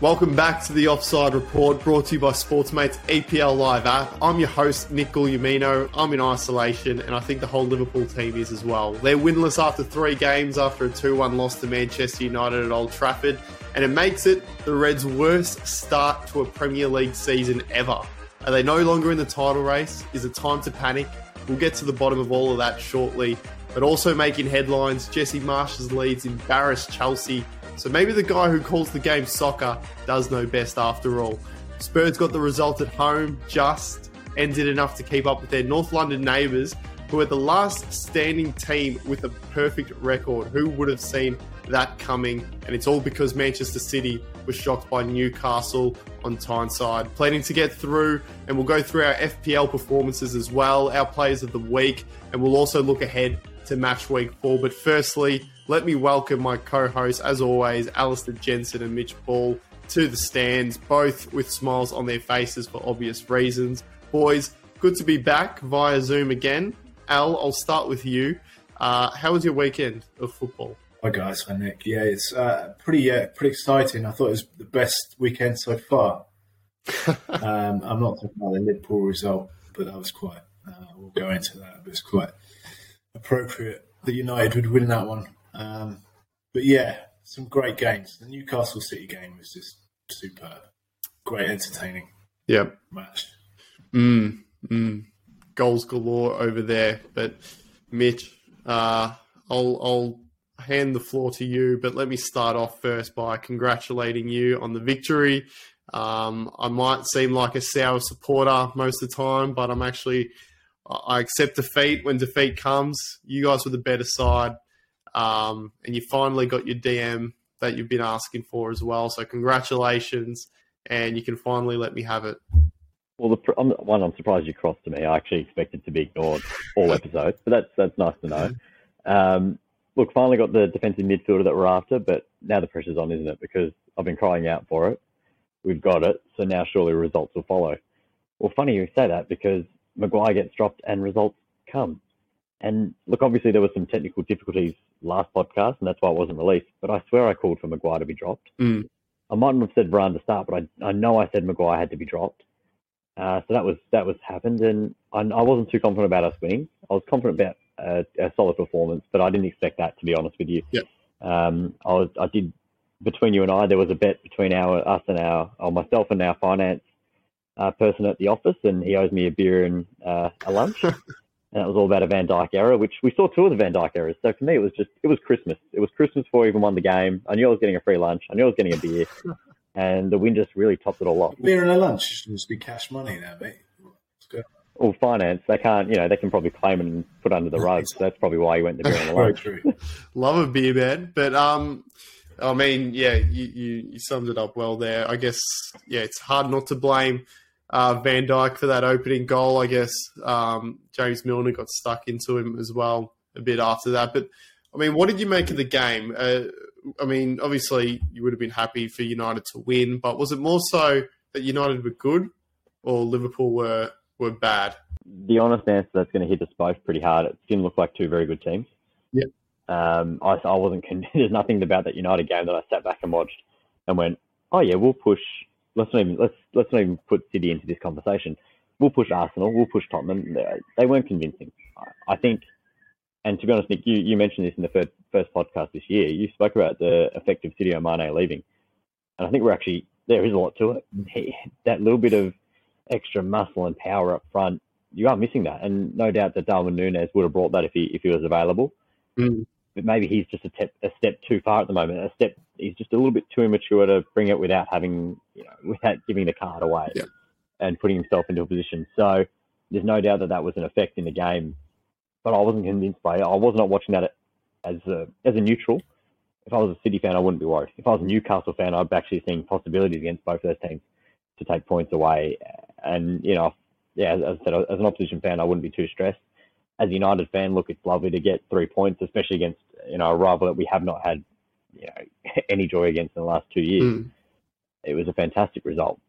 Welcome back to the Offside Report, brought to you by Sportsmate's EPL Live app. I'm your host, Nick Guglielmino. I'm in isolation, and I think the whole Liverpool team is as well. They're winless after three games after a 2 1 loss to Manchester United at Old Trafford, and it makes it the Reds' worst start to a Premier League season ever. Are they no longer in the title race? Is it time to panic? We'll get to the bottom of all of that shortly. But also making headlines, Jesse Marsch's Leeds embarrassed Chelsea so maybe the guy who calls the game soccer does know best after all. Spurs got the result at home just and did enough to keep up with their North London neighbours, who are the last standing team with a perfect record. Who would have seen that coming? And it's all because Manchester City was shocked by Newcastle on Tyneside. Planning to get through, and we'll go through our FPL performances as well, our players of the week, and we'll also look ahead to match week four. But firstly, let me welcome my co hosts, as always, Alistair Jensen and Mitch Ball, to the stands, both with smiles on their faces for obvious reasons. Boys, good to be back via Zoom again. Al, I'll start with you. Uh, how was your weekend of football? Hi guys, hi Nick. Yeah, it's uh, pretty uh, pretty exciting. I thought it was the best weekend so far. um, I'm not talking about the Liverpool result, but that was quite. Uh, we'll go into that. But it's quite appropriate that United would win that one. Um, but yeah, some great games. The Newcastle City game was just superb. Great, entertaining. Yep. Match. Mm, mm. Goals galore over there. But Mitch, uh, I'll I'll hand the floor to you. But let me start off first by congratulating you on the victory. Um, I might seem like a sour supporter most of the time, but I'm actually I accept defeat when defeat comes. You guys were the better side um, and you finally got your DM that you've been asking for as well. So congratulations, and you can finally let me have it. Well, the I'm, one, I'm surprised you crossed to me. I actually expected to be ignored all episodes, but that's that's nice to know. Um, look, finally got the defensive midfielder that we're after, but now the pressure's on, isn't it? Because I've been crying out for it. We've got it, so now surely results will follow. Well, funny you say that because Maguire gets dropped and results come. And look, obviously there were some technical difficulties last podcast, and that's why it wasn't released. But I swear I called for Maguire to be dropped. Mm. I mightn't have said Varane to start, but I, I know I said Maguire had to be dropped. Uh, so that was that was happened, and I, I, wasn't too confident about us winning. I was confident about uh, a solid performance, but I didn't expect that to be honest with you. Yeah. Um, I was I did between you and I. There was a bet between our us and our or myself and our finance uh, person at the office, and he owes me a beer and uh, a lunch. and it was all about a Van Dijk era, which we saw two of the Van Dijk eras. So for me, it was just it was Christmas. It was Christmas before we even won the game. I knew I was getting a free lunch. I knew I was getting a beer, and the win just really topped it all off. Beer and a lunch must be cash money now, mate. Well, finance, they can't, you know, they can probably claim it and put under the rug. So that's probably why you went the beer and a lunch. Love a beer, man. But um, I mean, yeah, you, you, you summed it up well there. I guess, yeah, it's hard not to blame uh, Van Dijk for that opening goal. I guess um, James Milner got stuck into him as well a bit after that. But I mean, what did you make of the game? Uh, I mean, obviously you would have been happy for United to win, but was it more so that United were good or Liverpool were were bad? The honest answer that's going to hit us both pretty hard. It didn't look like two very good teams. Yeah. Um, I, I wasn't. There's nothing about that United game that I sat back and watched and went, "Oh yeah, we'll push let's not even let's let's not even put City into this conversation. We'll push Arsenal. We'll push Tottenham. They, weren't convincing. I think, and to be honest, Nick, you, you mentioned this in the first, first podcast this year. You spoke about the effect of Sadio Mane leaving, and I think we're actually there is a lot to it. That little bit of extra muscle and power up front, you are missing that, and no doubt that Darwin Nunez would have brought that if he if he was available. Mm but maybe he's just a, te- a step too far at the moment. A step, he's just a little bit too immature to bring it without having, you know, without giving the card away yeah. and putting himself into a position. So there's no doubt that that was an effect in the game. But I wasn't convinced by it. I was not watching that as a, as a neutral. If I was a City fan, I wouldn't be worried. If I was a Newcastle fan, I'd be actually seeing possibilities against both of those teams to take points away. And, you know, yeah, as I said, as an opposition fan, I wouldn't be too stressed as a United fan, look, it's lovely to get three points, especially against you know a rival that we have not had you know any joy against in the last two years. Mm. It was a fantastic result.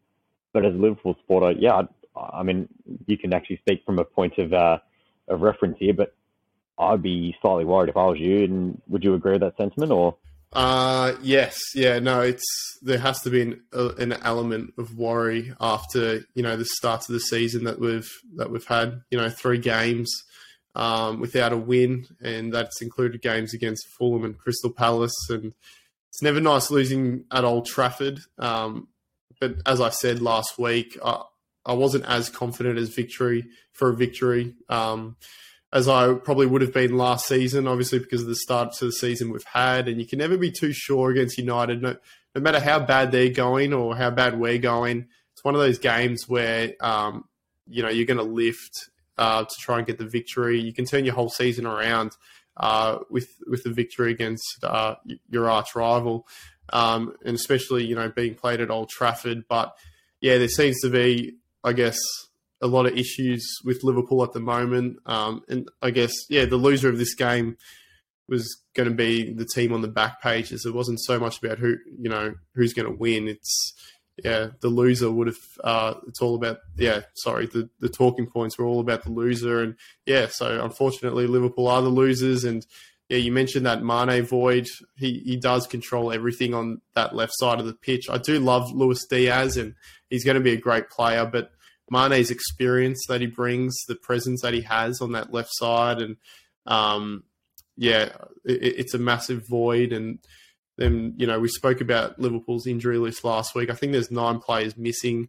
But as a Liverpool supporter, yeah, I, I mean, you can actually speak from a point of uh, of reference here, but I'd be slightly worried if I was you. And would you agree with that sentiment, or? Uh, yes, yeah, no, it's there has to be an, an element of worry after you know the start of the season that we've that we've had. You know, three games um, without a win, and that's included games against Fulham and Crystal Palace, and it's never nice losing at Old Trafford. Um, but as I said last week, I, I wasn't as confident as victory for a victory. Um, as I probably would have been last season, obviously because of the start to the season we've had, and you can never be too sure against United, no, no matter how bad they're going or how bad we're going. It's one of those games where um, you know you're going to lift uh, to try and get the victory. You can turn your whole season around uh, with with the victory against uh, your arch rival, um, and especially you know being played at Old Trafford. But yeah, there seems to be, I guess a lot of issues with Liverpool at the moment. Um, and I guess, yeah, the loser of this game was going to be the team on the back pages. It wasn't so much about who, you know, who's going to win. It's, yeah, the loser would have, uh, it's all about, yeah, sorry, the, the talking points were all about the loser. And yeah, so unfortunately, Liverpool are the losers. And yeah, you mentioned that Mane void. He, he does control everything on that left side of the pitch. I do love Luis Diaz and he's going to be a great player, but Mane's experience that he brings, the presence that he has on that left side, and um, yeah, it, it's a massive void. And then you know we spoke about Liverpool's injury list last week. I think there's nine players missing,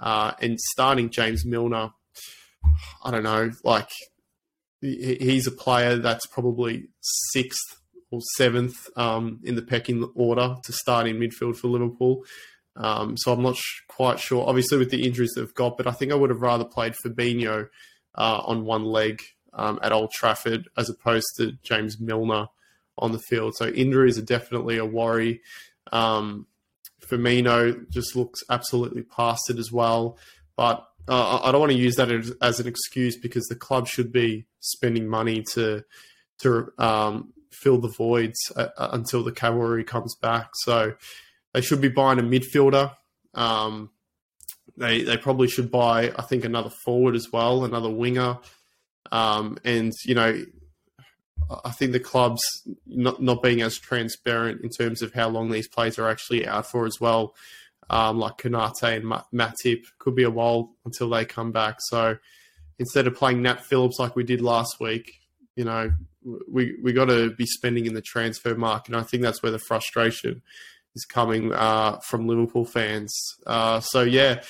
uh, and starting James Milner. I don't know, like he's a player that's probably sixth or seventh um, in the pecking order to start in midfield for Liverpool. Um, so I'm not sh- quite sure. Obviously, with the injuries they've got, but I think I would have rather played Fabinho uh, on one leg um, at Old Trafford as opposed to James Milner on the field. So injuries are definitely a worry. Um, Firmino just looks absolutely past it as well. But uh, I don't want to use that as, as, an excuse because the club should be spending money to to um, fill the voids uh, until the cavalry comes back. So they should be buying a midfielder. Um, they they probably should buy, I think, another forward as well, another winger. Um, and you know, I think the club's not not being as transparent in terms of how long these players are actually out for as well. Um, like Konate and Matip could be a while until they come back. So instead of playing Nat Phillips like we did last week, you know, we we got to be spending in the transfer market. And I think that's where the frustration is coming uh, from Liverpool fans. Uh, so yeah,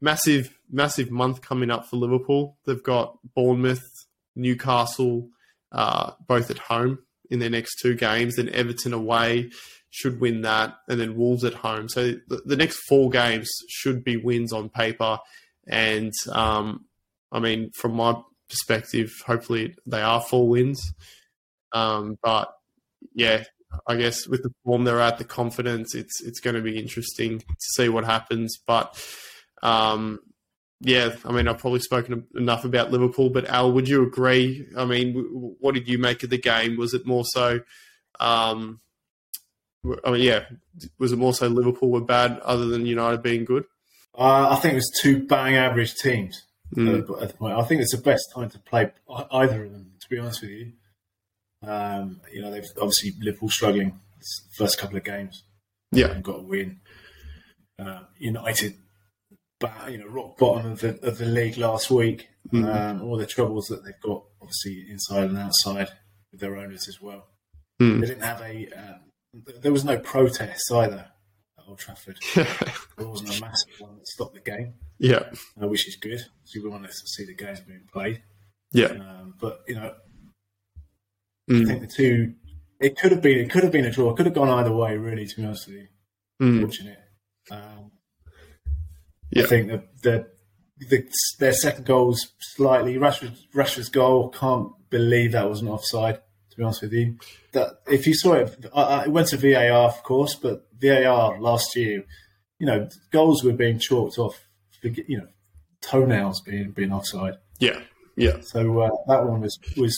massive massive month coming up for Liverpool. They've got Bournemouth, Newcastle, uh, both at home in their next two games. Then Everton away should win that, and then Wolves at home. So the, the next four games should be wins on paper. And um, I mean, from my perspective, hopefully they are four wins. Um, but yeah, I guess with the form they're at, the confidence, it's it's going to be interesting to see what happens. But um, yeah, I mean, I've probably spoken enough about Liverpool, but Al, would you agree? I mean, what did you make of the game? Was it more so? Um, I mean, yeah, was it more so Liverpool were bad, other than United being good? Uh, I think it was two bang average teams mm. at the point. I think it's the best time to play either of them. To be honest with you, um, you know, they've obviously Liverpool struggling first couple of games. Yeah, and got a win. Uh, United, you know, rock bottom of the, of the league last week. Mm-hmm. Um, all the troubles that they've got, obviously inside and outside with their owners as well. Mm. They didn't have a. Um, there was no protests either at Old Trafford. there wasn't a massive one that stopped the game. Yeah, uh, which is good. So we wanted to see the games being played. Yeah, um, but you know, Mm. I think the two, it could have been, it could have been a draw. It could have gone either way, really. To be honest with you, mm. watching it, um, yeah. I think the, the, the their second goal was slightly Rashford, Rashford's goal. Can't believe that wasn't offside. To be honest with you, that if you saw it, I, it went to VAR, of course, but VAR last year, you know, goals were being chalked off. You know, toenails being being offside. Yeah, yeah. So uh, that one was was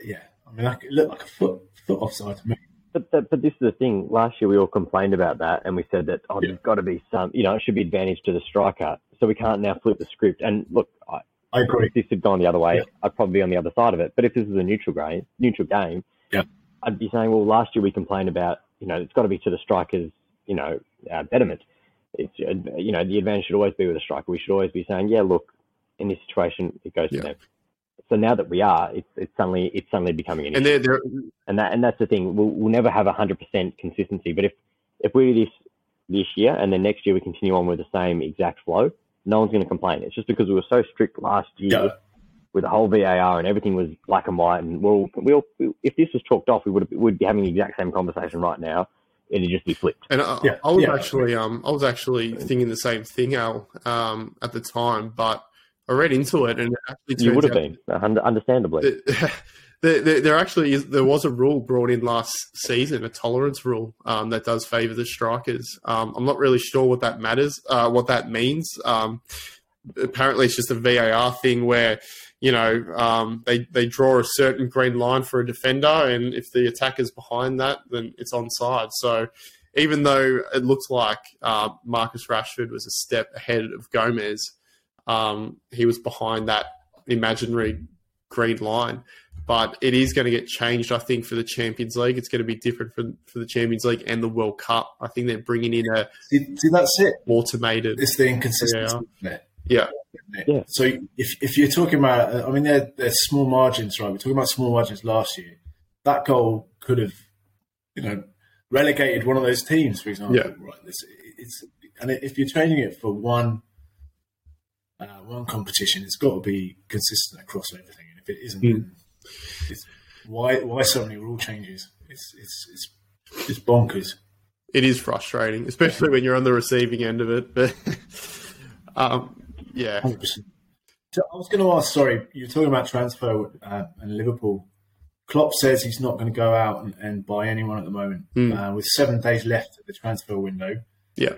yeah I mean, it looked like a foot foot offside to me. But, but, but this is the thing. Last year we all complained about that, and we said that oh, yeah. there's got to be some, you know, it should be advantage to the striker. So we can't now flip the script. And look, I, I agree. If this had gone the other way, yeah. I'd probably be on the other side of it. But if this is a neutral game, neutral game, yeah. I'd be saying, well, last year we complained about you know, it's got to be to the strikers, you know, uh, betterment. It's, you know, the advantage should always be with a striker. We should always be saying, yeah, look, in this situation, it goes Yeah. to them. So now that we are, it's, it's suddenly it's suddenly becoming an And issue. they're, they're And that and that's the thing. We'll, we'll never have hundred percent consistency. But if if we do this this year and then next year we continue on with the same exact flow, no one's going to complain. It's just because we were so strict last year Yeah. with the whole VAR and everything was black and white. And we're all, we all, if this was chalked off, we would we'd be having the exact same conversation right now. It'd just be flipped. And I, Yeah, I was yeah. actually, um, I was actually thinking the same thing, Al, um, at the time. But I read into it, and it actually You would have out been, understandably. that- there, there, actually is, there was a rule brought in last season, a tolerance rule um, that does favour the strikers. Um, I'm not really sure what that matters, uh, what that means. Um, apparently, it's just a VAR thing where you know um, they they draw a certain green line for a defender, and if the attacker's behind that, then it's onside. So. Even though it looks like uh, Marcus Rashford was a step ahead of Gomez, um, he was behind that imaginary green line but it is going to get changed. I think for the Champions League, it's going to be different for for the Champions League and the World Cup. I think they're bringing in a See, see, that's it. automated. It's the inconsistency. isn't? Yeah, Yeah. So if, if you're talking about, uh, I mean, they're, they're small margins, right? We're talking about small margins last year. That goal could have, you know, relegated one of those teams, for example. Yeah. Right. It's, it's and if you're changing it for one, uh, one competition, it's got to be consistent across everything. And if it isn't, Mm. then it's, why why so many rule changes? It's it's it's, it's bonkers. it is frustrating, especially when you're on the receiving end of it. But um, yeah, 100%. So I was going to ask, sorry, you were talking about transfer uh, and Liverpool. Klopp says he's not going to go out and, and buy anyone at the moment. Hmm. Uh, with seven days left at the transfer window, yeah.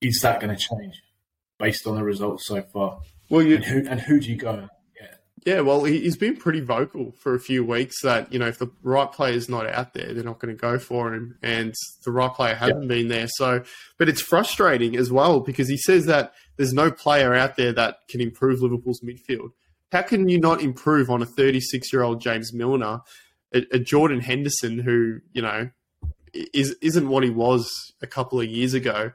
is that going to change based on the results so far? Well, you And who and who do you go? get? Yeah, well, he- he's been pretty vocal for a few weeks that you know if the right player's not out there, they're not going to go for him, and the right player hasn't been there. So, but it's frustrating as well because he says that there's no player out there that can improve Liverpool's midfield. How can you not improve on a 36 year old James Milner, a, a Jordan Henderson who you know is isn't what he was a couple of years ago?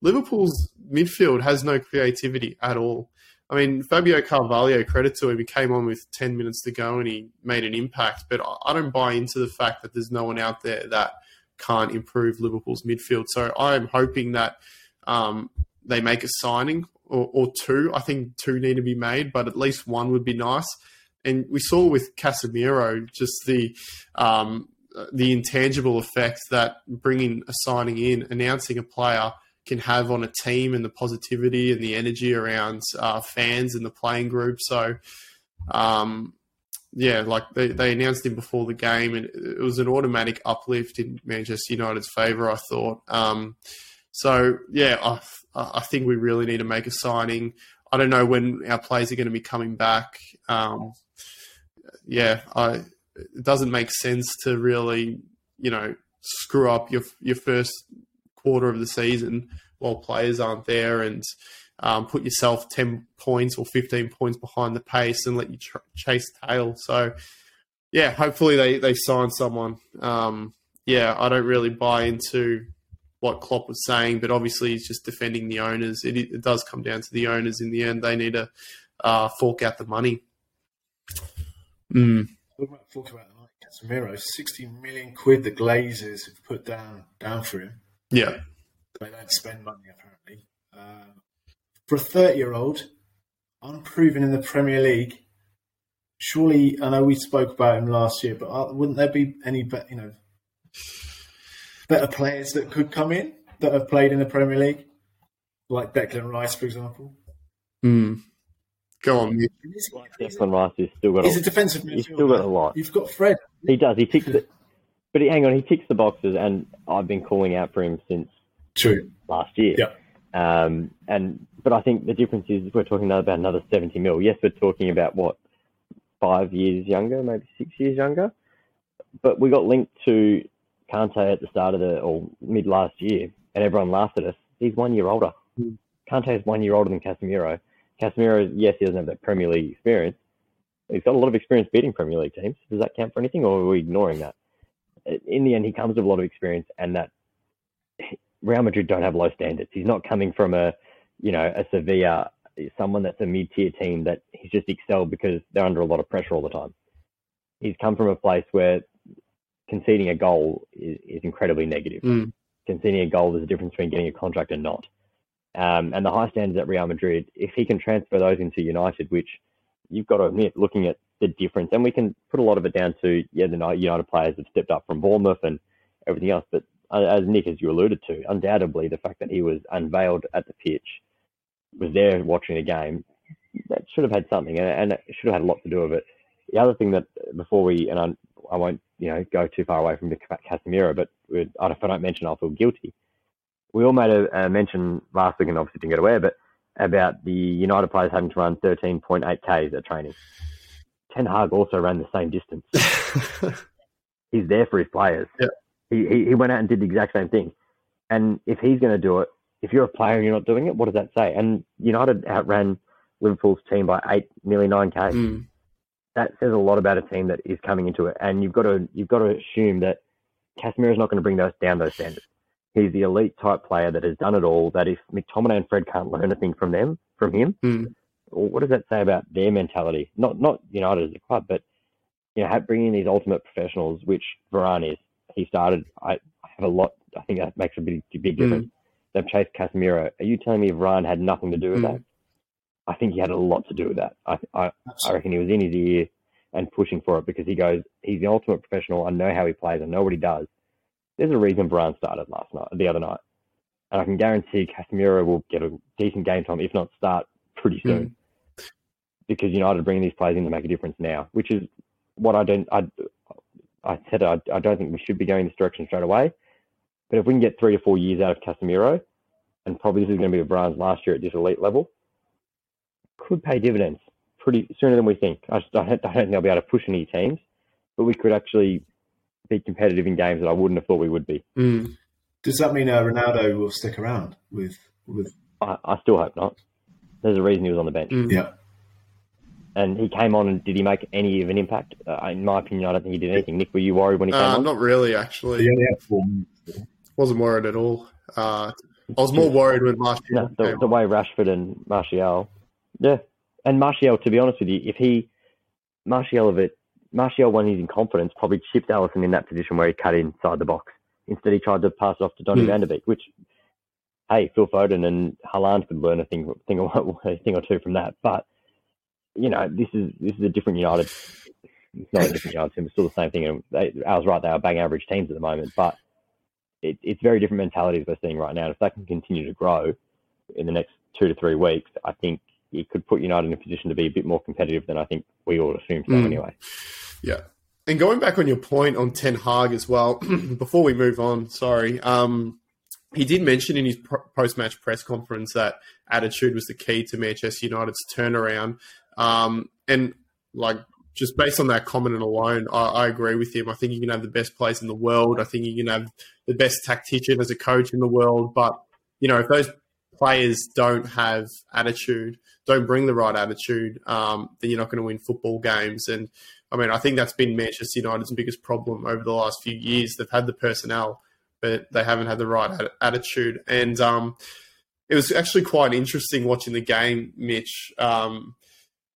Liverpool's midfield has no creativity at all. I mean, Fabio Carvalho, credit to him, he came on with 10 minutes to go and he made an impact. But I- don't buy into the fact that there's no one out there that can't improve Liverpool's midfield. So I am hoping that um, they make a signing or, or two. I think two need to be made, but at least one would be nice. And we saw with Casemiro just the um, the intangible effect that bringing a signing in, announcing a player can have on a team and the positivity and the energy around uh, fans and the playing group. So, um, yeah, like they, they announced him before the game, and it was an automatic uplift in Manchester United's favour. I thought. Um, so yeah, I, I think we really need to make a signing. I don't know when our players are going to be coming back. Um, yeah, I, it doesn't make sense to really, you know, screw up your your first quarter of the season while players aren't there and um, put yourself 10 points or 15 points behind the pace and let you tr- chase tail. So, yeah, hopefully they, they sign someone. Um, yeah, I don't really buy into what Klopp was saying, but obviously he's just defending the owners. It, it does come down to the owners in the end. They need to uh, fork out the money. Mm. Talking about, talking about Casemiro, 60 million quid the Glazers have put down down for him. Yeah. They don't spend money apparently. Um, for a 30 year old, unproven in the Premier League, surely I know we spoke about him last year, but uh, wouldn't there be any be- you know better players that could come in that have played in the Premier League, like Declan Rice, for example? Mm. Go on. Mitch. He's, Declan Rice has still got a, he's a a, defensive he's still got a lot. You've got Fred. He does. He ticks it. But hang on, he ticks the boxes, and I've been calling out for him since True. last year. Yeah. Um, and but I think the difference is we're talking about another seventy mil. Yes, we're talking about what five years younger, maybe six years younger. But we got linked to Kante at the start of the or mid last year, and everyone laughed at us. He's one year older. Hmm. Kante is one year older than Casemiro. Casemiro, yes, he doesn't have that Premier League experience. He's got a lot of experience beating Premier League teams. Does that count for anything, or are we ignoring that? In the end, he comes with a lot of experience and that Real Madrid don't have low standards. He's not coming from a, you know, a Sevilla, someone that's a mid-tier team that he's just excelled because they're under a lot of pressure all the time. He's come from a place where conceding a goal is, is incredibly negative. Mm. Conceding a goal, there's a difference between getting a contract and not. Um, and the high standards at Real Madrid, if he can transfer those into United, which you've got to admit, looking at the difference, and we can put a lot of it down to yeah, the United players have stepped up from Bournemouth and everything else. But uh, as Nick, as you alluded to, undoubtedly the fact that he was unveiled at the pitch, was there watching the game, that should have had something, and, and it should have had a lot to do with it. The other thing that before we and I, I won't you know go too far away from the Casemiro, but if I don't mention, I'll feel guilty. We all made a, a mention last week, and obviously didn't get away, but about the United players having to run 13.8 Ks at training. Ten Hag also ran the same distance. he's there for his players. Yeah. He, he, he went out and did the exact same thing. And if he's going to do it, if you're a player and you're not doing it, what does that say? And United outran Liverpool's team by eight, nearly nine k. Mm. That says a lot about a team that is coming into it. And you've got to you've got to assume that Casemiro is not going to bring those down those standards. He's the elite type player that has done it all. That if McTominay and Fred can't learn a thing from them, from him, Mm. What does that say about their mentality? Not not United as a club, but you know, bringing these ultimate professionals, which Varane is. He started. I, I have a lot. I think that makes a big big difference. They've chased Casemiro. Are you telling me Varane had nothing to do with Mm. that? I think he had a lot to do with that. I, I I reckon he was in his ear and pushing for it because he goes, he's the ultimate professional. I know how he plays. I know what he does. There's a reason Varane started last night, the other night, and I can guarantee Casemiro will get a decent game time, if not start pretty soon, because United are bringing these players in to make a difference now, which is what I don't. I I said I, I don't think we should be going this direction straight away, but if we can get three to four years out of Casemiro, and probably this is going to be Varane's last year at this elite level, could pay dividends pretty sooner than we think. I, just, I, don't, I don't think they'll be able to push any teams, but we could actually be competitive in games that I wouldn't have thought we would be. Mm. Does that mean uh, Ronaldo will stick around with with? I, I still hope not. There's a reason he was on the bench, Mm. Yeah, and he came on and did he make any of an impact? Uh, in my opinion, I don't think he did anything. Nick, were you worried when he came Uh, on? not really, he actually. only had four minutes. Wasn't worried at all. Uh, I was more worried with last year. No, the, the way Rashford and Martial, yeah, and Martial. To be honest with you, if he Martial of it, Martial when he's in confidence probably chipped Alisson in that position where he cut inside the box. Instead, he tried to pass it off to Donny van der Beek, which hey, Phil Foden and Haaland could learn a thing, thing or a thing or two from that. But you know, this is this is a different United. It's not a different United team. It's still the same thing. And they, I was right; they are bang average teams at the moment, but it, it's very different mentalities we're seeing right now. And if that can continue to grow in the next two to three weeks, I think it could put United in a position to be a bit more competitive than I think we all assume so. Mm. Anyway, Yeah. And going back on your point on Ten Hag as well, before we move on, sorry, um, he did mention in his post match press conference that attitude was the key to Manchester United's turnaround. Um, and like, just based on that comment alone, I, I agree with him. I think you can have the best players in the world. I think you can have the best tactician as a coach in the world. But, you know, if those players don't have attitude, don't bring the right attitude, um, then you're not going to win football games. And I mean, I think that's been Manchester United's biggest problem over the last few years. They've had the personnel, but they haven't had the right at- attitude. And um, it was actually quite interesting watching the game, Mitch. Um,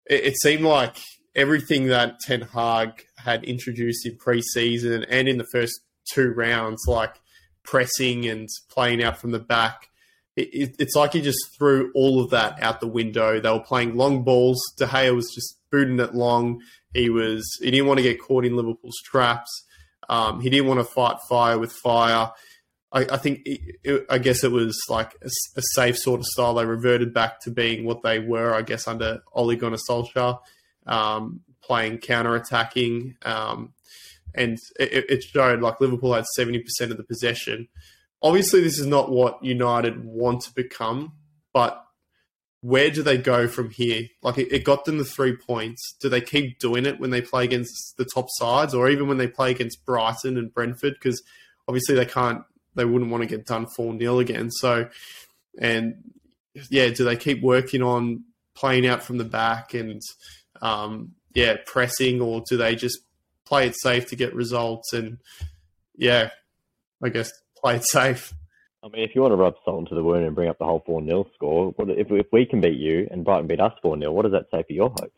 it, it seemed like everything that Ten Hag had introduced in pre-season and in the first two rounds, like pressing and playing out from the back, it, it, it's like he just threw all of that out the window. They were playing long balls. De Gea was just booting it long. He was he didn't want to get caught in Liverpool's traps. Um, he didn't want to fight fire with fire. I, I think it, it, I guess it was like a safe sort of style. They reverted back to being what they were, I guess, under Ole Gunnar Solskjaer, um, playing counter attacking, um, and it, it showed like Liverpool had seventy percent of the possession. Obviously, this is not what United want to become, but where do they go from here? Like it got them the three points. Do they keep doing it when they play against the top sides, or even when they play against Brighton and Brentford? Because obviously they can't, they wouldn't want to get done four 0 again. So, and yeah, do they keep working on playing out from the back and um, yeah, pressing, or do they just play it safe to get results? And yeah, I guess play it safe. I mean, if you want to rub salt into the wound and bring up the whole 4 0 score, if, if we can beat you and Brighton beat us 4 0, what does that say for your hopes?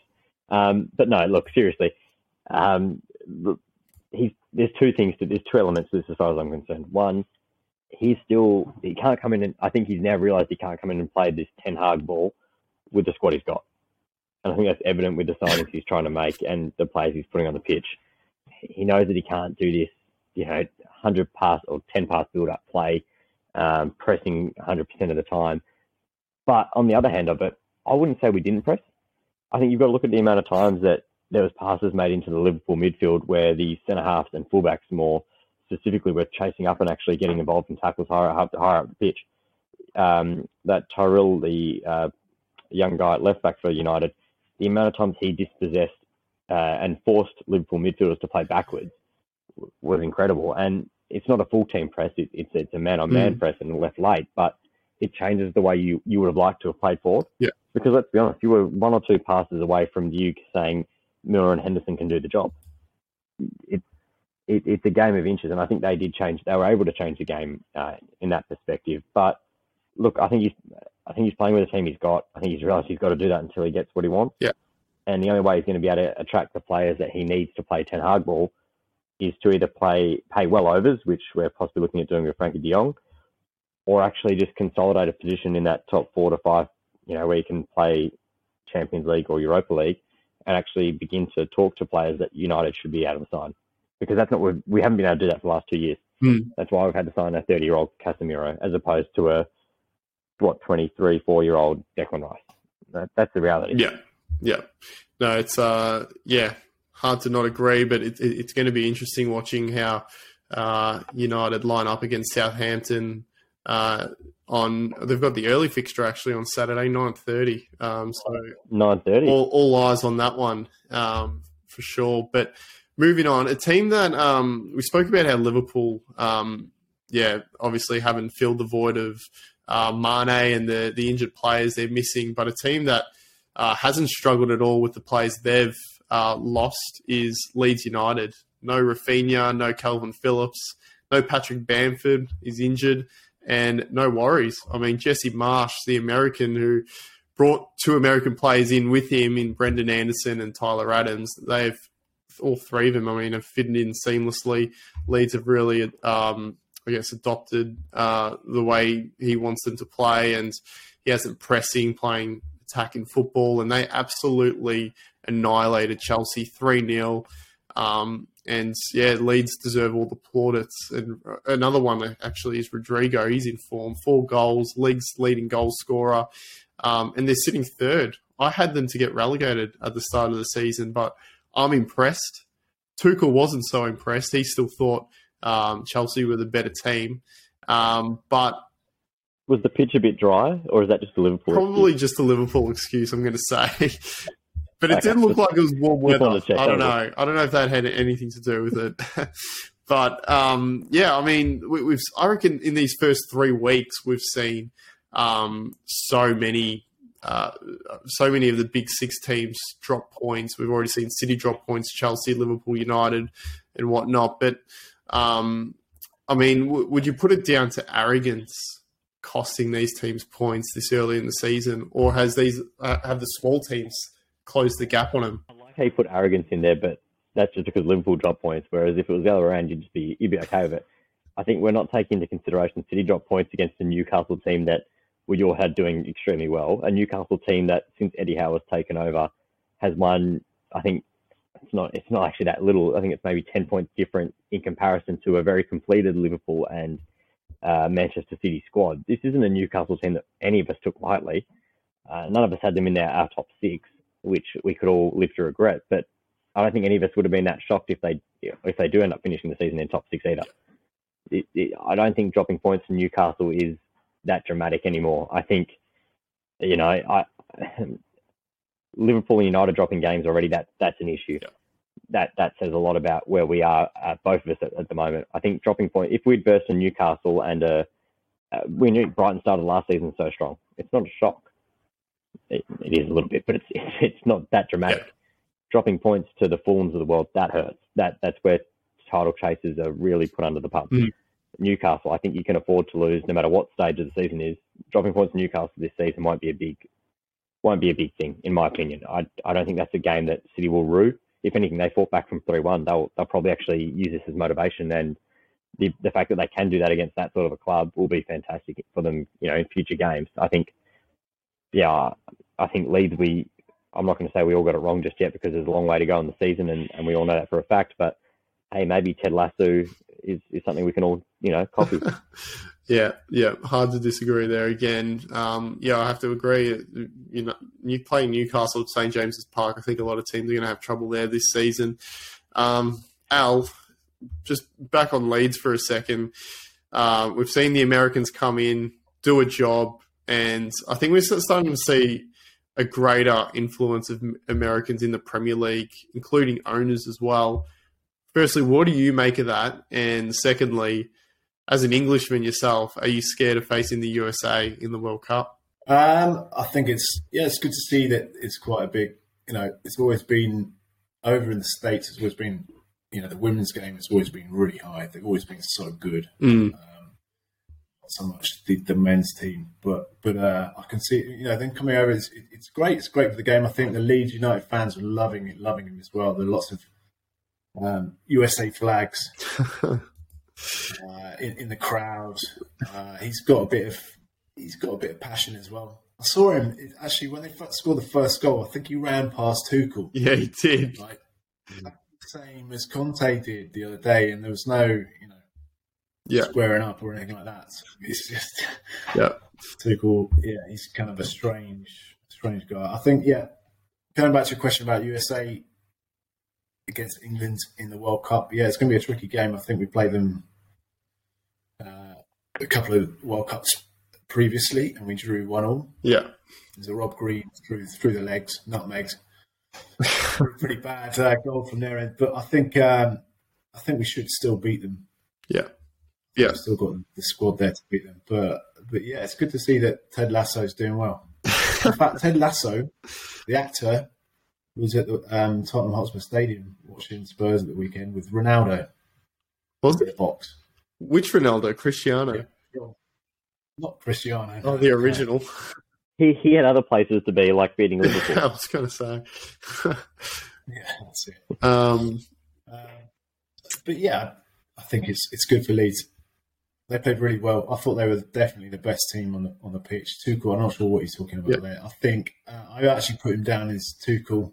Um, but no, look, seriously, um, there's two things, to, there's two elements to this as far as I'm concerned. One, he's still, he can't come in and, I think he's now realised he can't come in and play this Ten Hag ball with the squad he's got. And I think that's evident with the signings he's trying to make and the players he's putting on the pitch. He knows that he can't do this, you know, 100 pass or 10 pass build up play um, pressing 100% of the time. But on the other hand of it, I wouldn't say we didn't press. I think you've got to look at the amount of times that there was passes made into the Liverpool midfield where the centre halves and fullbacks more specifically were chasing up and actually getting involved in tackles higher up, higher up the pitch. Um, that Tyrell, the uh, young guy at left back for United, the amount of times he dispossessed uh, and forced Liverpool midfielders to play backwards was incredible. And it's not a full team press. It, it's it's a man on man press and left late, but it changes the way you, you would have liked to have played forward. Yeah. Because let's be honest, you were one or two passes away from you saying Milner and Henderson can do the job. It, it, it's a game of inches, and I think they did change. They were able to change the game uh, in that perspective. But look, I think he's I think he's playing with the team he's got. I think he's realised he's got to do that until he gets what he wants. Yeah. And the only way he's going to be able to attract the players that he needs to play Ten Hag ball is to either play pay well overs, which we're possibly looking at doing with Frenkie de Jong, or actually just consolidate a position in that top four to five, you know, where you can play Champions League or Europa League and actually begin to talk to players that United should be out of the side. Because that's not what we haven't been able to do that for the last two years. Mm. That's why we've had to sign a 30 year old Casemiro as opposed to a what 23, four year old Declan Rice. That, that's the reality. Yeah, yeah. No, it's uh, yeah, hard to not agree, but it, it, it's going to be interesting watching how uh, United line up against Southampton. Uh, on they've got the early fixture actually on Saturday nine thirty. Um, so nine thirty. All, all eyes on that one um, for sure. But moving on, a team that um, we spoke about how Liverpool, um, yeah, obviously haven't filled the void of uh, Mane and the the injured players they're missing, but a team that uh, hasn't struggled at all with the players they've uh, lost is Leeds United. No Raphinha, no Calvin Phillips, no Patrick Bamford is injured, and no worries. I mean, Jesse Marsch, the American who brought two American players in with him in Brenden Aaronson and Tyler Adams, they've all three of them, I mean, have fitted in seamlessly. Leeds have really, um, I guess, adopted uh, the way he wants them to play, and he hasn't pressing, playing attacking football, and they absolutely annihilated Chelsea 3 0. Um, and yeah, Leeds deserve all the plaudits. And another one actually is Rodrigo. He's in form, four goals, league's leading goal scorer. Um, and they're sitting third. I had them to get relegated at the start of the season, but I'm impressed. Tuchel wasn't so impressed. He still thought um, Chelsea were the better team. Um, but was the pitch a bit dry, or is that just a Liverpool? Probably excuse? just a Liverpool excuse. I'm going to say. But it okay. did look like it was warm weather. I don't know. I don't know if that had anything to do with it. but um, yeah, I mean, we, have I reckon in these first three weeks we've seen um, so many, uh, so many of the big six teams drop points. We've already seen City drop points, Chelsea, Liverpool, United, and whatnot. But um, I mean, w- would you put it down to arrogance? costing these teams points this early in the season, or has these uh, have the small teams closed the gap on them? I like how you put arrogance in there, but that's just because Liverpool drop points. Whereas if it was the other way around, you'd just be you'd be okay with it. I think we're not taking into consideration City drop points against a Newcastle team that we all had doing extremely well. A Newcastle team that since Eddie Howe has taken over has won. I think it's not it's not actually that little. I think it's maybe ten points different in comparison to a very completed Liverpool and uh, Manchester City squad. This isn't a Newcastle team that any of us took lightly. Uh, none of us had them in our, our top six which we could all live to regret. But I don't think any of us would have been that shocked if they if they do end up finishing the season in top six either. It, it, I don't think dropping points to Newcastle is that dramatic anymore. I think, you know, I, Liverpool and United dropping games already. That that's an issue. Yeah. That that says a lot about where we are, uh, both of us at, at, the moment. I think dropping point. If we'd burst a Newcastle and a, uh, we knew Brighton started last season so strong. It's not a shock it, it is a little bit, but it's it's not that dramatic. Yeah. Dropping points to the Fulhams of the world that hurts. That that's where title chasers are really put under the pump. Mm. Newcastle. I think you can afford to lose no matter what stage of the season is. Dropping points to Newcastle this season won't be a big won't be a big thing in my opinion. I I don't think that's a game that City will rue. If anything, they fought back from three one. They'll they'll probably actually use this as motivation and. The, the fact that they can do that against that sort of a club will be fantastic for them, you know, in future games. I think, yeah, I think Leeds we I'm not going to say we all got it wrong just yet because there's a long way to go in the season, and, and we all know that for a fact. But hey, maybe Ted Lasso is, is something we can all you know copy. yeah, yeah, hard to disagree there. Again, um, yeah, I have to agree. You know, you play Newcastle St James's Park. I think a lot of teams are going to have trouble there this season. Um, Al, just back on Leeds for a second. Uh, we've seen the Americans come in, do a job, and I think we're starting to see a greater influence of Americans in the Premier League, including owners as well. Firstly, what do you make of that? And secondly, as an Englishman yourself, are you scared of facing the USA in the World Cup? Um, I think it's yeah, it's good to see that it's quite a big. You know, it's always been over in the states. It's always been, you know, the women's game has always been really high. They've always been so good. Mm. Um, so much the, the men's team, but but uh, I can see you know them coming over. It's, it's great. It's great for the game. I think the Leeds United fans are loving it, loving him as well. There are lots of um, USA flags uh, in, in, the crowd. Uh, he's got a bit of he's got a bit of passion as well. I saw him actually when they scored the first goal. I think he ran past Tuchel. Yeah, he did. Like same as Conte did the other day, and there was no you know yeah. squaring up or anything like that. It's just yeah, Tuchel. Yeah, he's kind of a strange, strange guy. I think. Yeah, going back to your question about USA against England in the World Cup. Yeah, it's going to be a tricky game. I think we played them uh, a couple of World Cups previously, and we drew one all. Yeah, there's a Rob Green through through the legs, nutmegs. Pretty bad uh, goal from their end, but I think um, I think we should still beat them. Yeah, yeah, We've still got the squad there to beat them. But but yeah, it's good to see that Ted Lasso is doing well. In fact, Ted Lasso, the actor, was at the um, Tottenham Hotspur Stadium watching Spurs at the weekend with Ronaldo. Was it? The box. Which Ronaldo? Cristiano? Yeah. Not Cristiano. Oh, the original. He he had other places to be, like beating Liverpool. I was going to say. yeah, that's it. Um, uh, but yeah, I think it's it's good for Leeds they played really well. I thought they were definitely the best team on the on the pitch. Tuchel, I'm not sure what he's talking about yep. there. I think uh, I actually put him down as Tuchel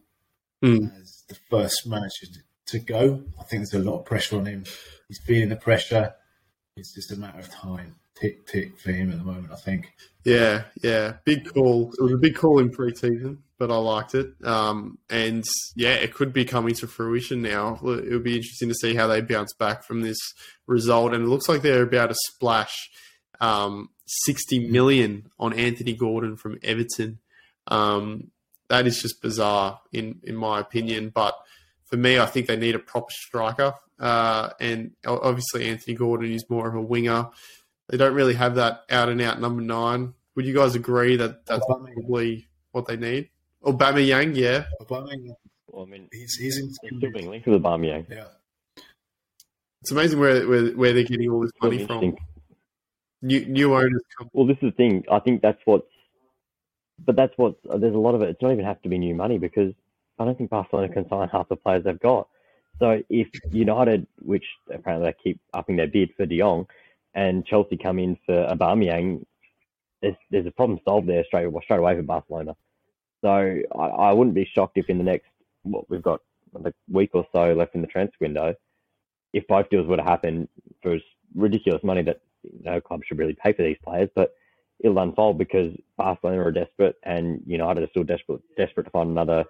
mm. as the first manager to go. I think there's a lot of pressure on him. He's feeling the pressure. It's just a matter of time. Tick tick for him at the moment. I think. Yeah, yeah, big call. It was a big call in pre-season but I liked it. Um, and yeah, it could be coming to fruition now. It would be interesting to see how they bounce back from this result. And it looks like they're about to splash um, 60 million on Anthony Gordon from Everton. Um, that is just bizarre, in in my opinion. But for me, I think they need a proper striker. Uh, and obviously, Anthony Gordon is more of a winger. They don't really have that out and out number nine. Would you guys agree that that's probably what they need? Aubameyang, yeah. Aubameyang. Well, I mean, he's he's, in, he's still being linked with Aubameyang. Yeah. It's amazing where where, where they're getting all this money from. New new owners come. Well, this is the thing. I think that's what's, but that's what there's a lot of it. It's not even have to be new money because I don't think Barcelona can sign half the players they've got. So if United, which apparently they keep upping their bid for De Jong, and Chelsea come in for Aubameyang, there's there's a problem solved there straight straight away for Barcelona. So I, I wouldn't be shocked if in the next what we've got a week or so left in the transfer window, if both deals were to happen for ridiculous money that no club should really pay for these players, but it'll unfold because Barcelona are desperate and United are still desperate desperate to find another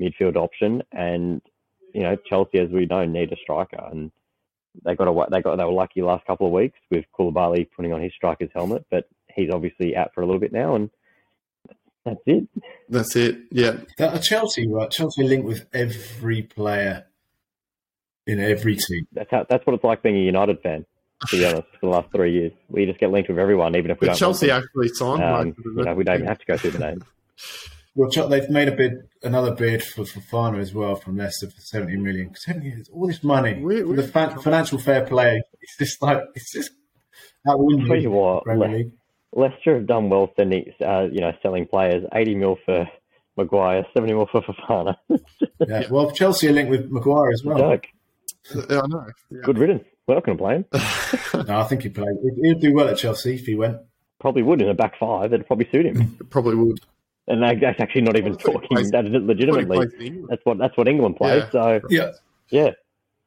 midfield option, and you know Chelsea, as we know, need a striker, and they got a they got they were lucky last couple of weeks with Koulibaly putting on his striker's helmet, but he's obviously out for a little bit now, and that's it. That's it. Yeah. That Chelsea, right? Chelsea link with every player in every team. That's how. That's what it's like being a United fan. To be honest, for the last three years, we just get linked with everyone, even if we but don't. Chelsea actually signed. Um, you know, we don't even have to go through the names. Well, they've made a bid, another bid for Fofana as well from Leicester for seventy million. Seventy, all this money, we, the fan, financial fair play. It's just like it's just Out the window, Tell you what, Le- Leicester have done well sending, uh, you know, selling players. 80 mil for Maguire, 70 mil for Fofana. Yeah. Well, Chelsea are linked with Maguire as well. Joke. Yeah, I know. Yeah. Good riddance. We're not going to play him. No, I think he'd play. He'd, he'd do well at Chelsea if he went. Probably would in a back five. It'd probably suit him. Probably would. And that's actually not even Well, I thought he talking. plays- That is Probably legitimately. plays in England. That's what that's what England plays. Yeah. So Yeah. yeah,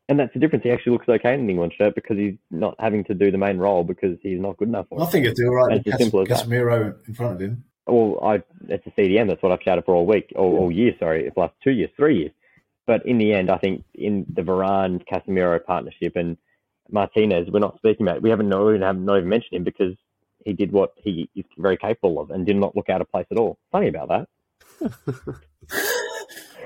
and that's the difference. He actually looks okay in an England shirt because he's not having to do the main role because he's not good enough for I think he'd do all right It's as simple as Casemiro in front of him. Well, I it's a CDM. That's what I've shouted for all week, or all year. Sorry, for the last two years, three years. But in the end, I think in the Varane Casemiro partnership and Martinez, we're not speaking about. We haven't no, we haven't not even mentioned him because he did what he is very capable of and did not look out of place at all. Funny about that.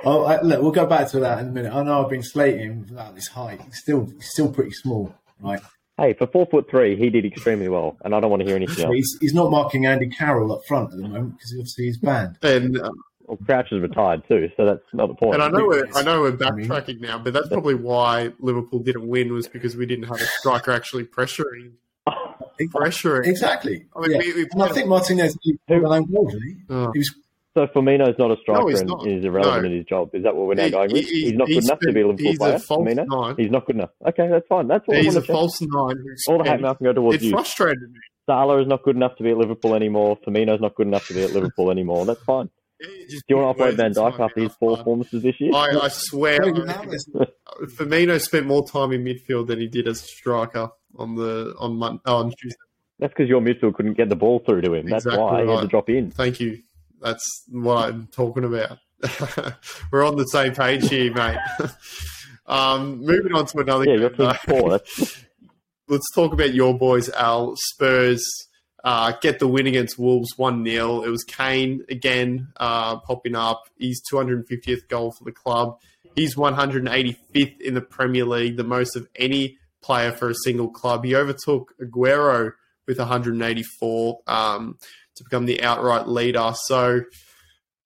Oh, I, look, we'll go back to that in a minute. I know I've been slating him about his height. He's still, he's still pretty small, right? Hey, for four foot three, he did extremely well, and I don't want to hear anything else. he's, he's not marking Andy Carroll up front at the moment because obviously he's banned. And uh, Well, Crouch is retired too, so that's not the point. and I know we're I know we're backtracking now, but that's probably why Liverpool didn't win was because we didn't have a striker actually pressuring pressuring. Exactly. I mean, yeah. we, we And I think Martinez he Who- put an own goal, didn't he? Oh. He was So Firmino's not a striker he's and not. is irrelevant No. in his job. Is that what we're now He- going with? he- he's not good he's enough to be a Liverpool he's player. a false Firmino? nine. He's not good enough. Okay, that's fine. That's what He's I a want to check. false nine. who's All the hate spent- mail can go towards It you. frustrated me. Salah is not good enough to be at Liverpool anymore. Firmino's not good enough to be at Liverpool anymore. That's fine. It just Do you want to words offload Van Dijk after his mouth, poor performances this year? I, I swear, Well, I now think it's- Firmino spent more time in midfield than he did as a striker on the on Mon- oh, on Tuesday. That's because your midfield couldn't get the ball through to him. That's Exactly why he had to drop in. Thank you. That's what I'm talking about. We're on the same page here, mate. um, moving on to another. Yeah, your game, team's though. poor. That's, Let's talk about your boys, Al. Spurs uh, get the win against Wolves 1 0. It was Kane again uh, popping up. His 250th goal for the club. He's 185th in the Premier League, the most of any player for a single club. He overtook Aguero with 184 um, to become the outright leader. So,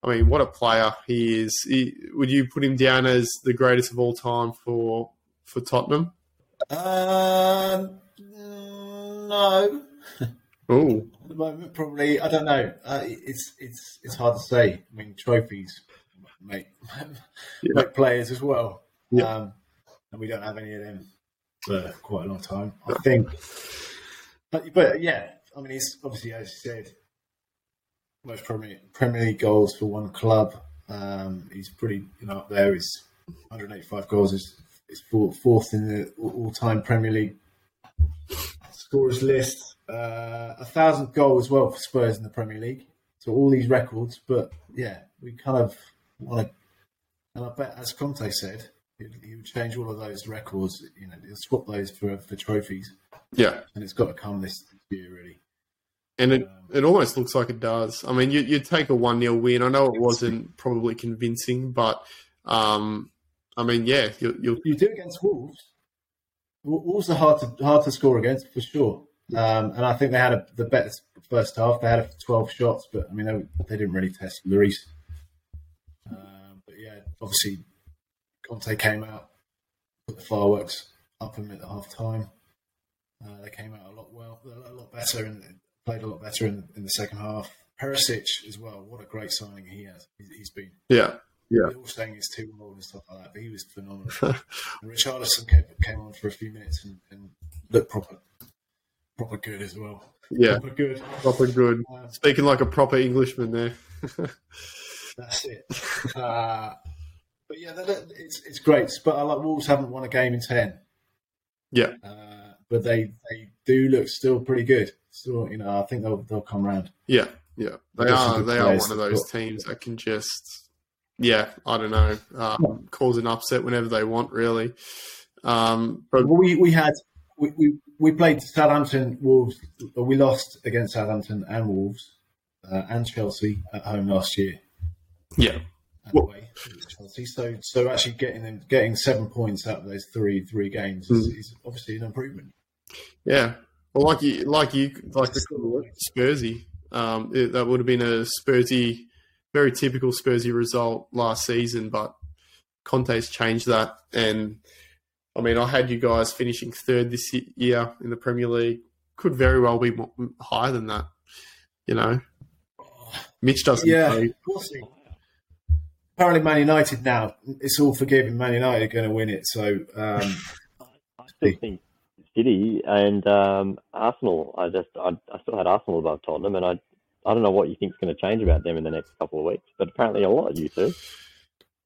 I mean, what a player he is. He, would you put him down as the greatest of all time for for Tottenham? Uh, no. Oh, At the moment, probably. I don't know. Uh, it's it's it's hard to say. I mean, trophies make Yeah. make players as well. Yeah. Um, and we don't have any of them for quite a long time. I think. But, but yeah, I mean, he's obviously as you said, most Premier Premier League goals for one club. Um, he's pretty, you know, up there. He's 185 goals. Is is fourth, fourth in the all time Premier League scorers list. Uh, a thousand goal as well for Spurs in the Premier League. So all these records, but yeah, we kind of want to. And I bet, as Conte said, he, would change all of those records. You know, he'll swap those for for trophies, yeah. and it's got to come this year, really. And it, it almost looks like it does. I mean, you, you take a 1 0 win. I know it wasn't probably convincing, but um, I mean, yeah, you, you'll, You do against Wolves. Wolves are hard to hard to score against for sure. Um, and I think they had a, the best first half. They had 12 shots, but I mean they, they didn't really test Lloris. Um, but yeah, obviously Conte came out, put the fireworks up him at half time. Uh, they came out a lot well, a lot better, and played a lot better in, in the second half. Perisic as well. What a great signing he has. He's, he's been. yeah, yeah. They're all saying he's too old and stuff like that, but he was phenomenal. and Richarlison came, came on for a few minutes and, and looked proper, proper good as well. Yeah, Proper good. proper good. Um, Speaking like a proper Englishman there. that's it. Uh, but yeah, it's it's great. But I like Wolves haven't won a game in ten. Yeah. Uh, but they they do look still pretty good. Still, you know, I think they'll they'll come round. Yeah, yeah. They some are they are one of those teams that can just, yeah, I don't know, um, cause an upset whenever they want, really. Um, but Well, we we had we, we, we played Southampton Wolves. We lost against Southampton and Wolves uh, and Chelsea at home last year. yeah, Chelsea. So so actually getting them getting seven points out of those three three games is, Mm. is obviously an improvement. yeah. Well, like you, like you, like the Spursy. Um, it, that would have been a Spursy, very typical Spursy result last season, but Conte's changed that. And I mean, I had you guys finishing third this year in the Premier League. could very well be more, higher than that. You know, Mitch doesn't. Yeah, play. we'll see. Apparently, Man United now it's all forgiven. Man United are going to win it. So um, I still think City and um, Arsenal. I just I, I still had Arsenal above Tottenham, and I I don't know what you think is going to change about them in the next couple of weeks, but apparently a lot. Of you two.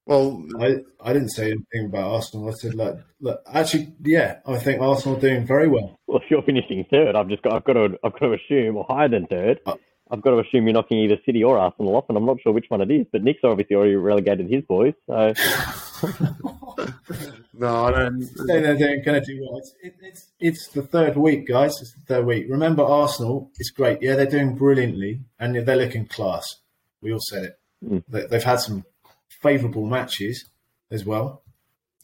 Well, I, I didn't say anything about Arsenal. I said, look, look, actually, yeah, I think Arsenal are doing very well. Well, if you're finishing third, I've just got I've got to I've got to assume, or higher than third, Uh, I've got to assume you're knocking either City or Arsenal off, and I'm not sure which one it is. But Nick's obviously already relegated his boys, so no, I don't. They're, they're, they're going to do well. It's, it, it's, it's the third week, guys. It's the third week. Remember, Arsenal is great. Yeah, they're doing brilliantly, and they're looking class. We all said it. Mm. They, they've had some favourable matches as well.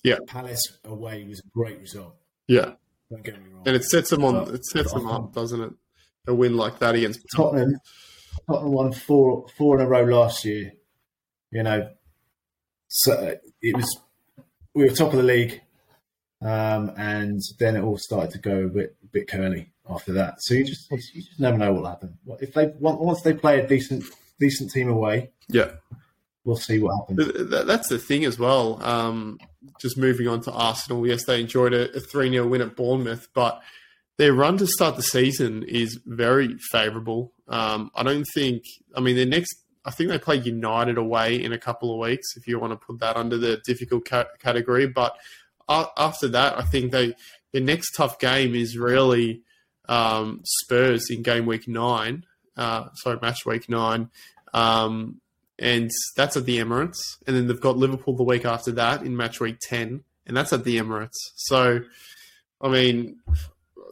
Yeah. Palace away was a great result. Yeah, Don't get me wrong. and it sets them on. It sets them up, doesn't it? A win like that against Tottenham, Tottenham won four four in a row last year. You know, so it was we were top of the league, um, and then it all started to go a bit a bit curly after that. So you just you just never know what'll happen. If they once they play a decent decent team away, Yeah, we'll see what happens. Th- th- that's the thing as well. Um, just moving on to Arsenal. Yes, they enjoyed a, a 3 0 win at Bournemouth, but their run to start the season is very favourable. Um, I don't think, I mean, their next, I think they play United away in a couple of weeks, if you want to put that under the difficult ca- category. But after that, I think they, their next tough game is really um, Spurs in game week nine. Uh, sorry, match week nine. Um, and that's at the Emirates. And then they've got Liverpool the week after that in match week 10, and that's at the Emirates. So, I mean,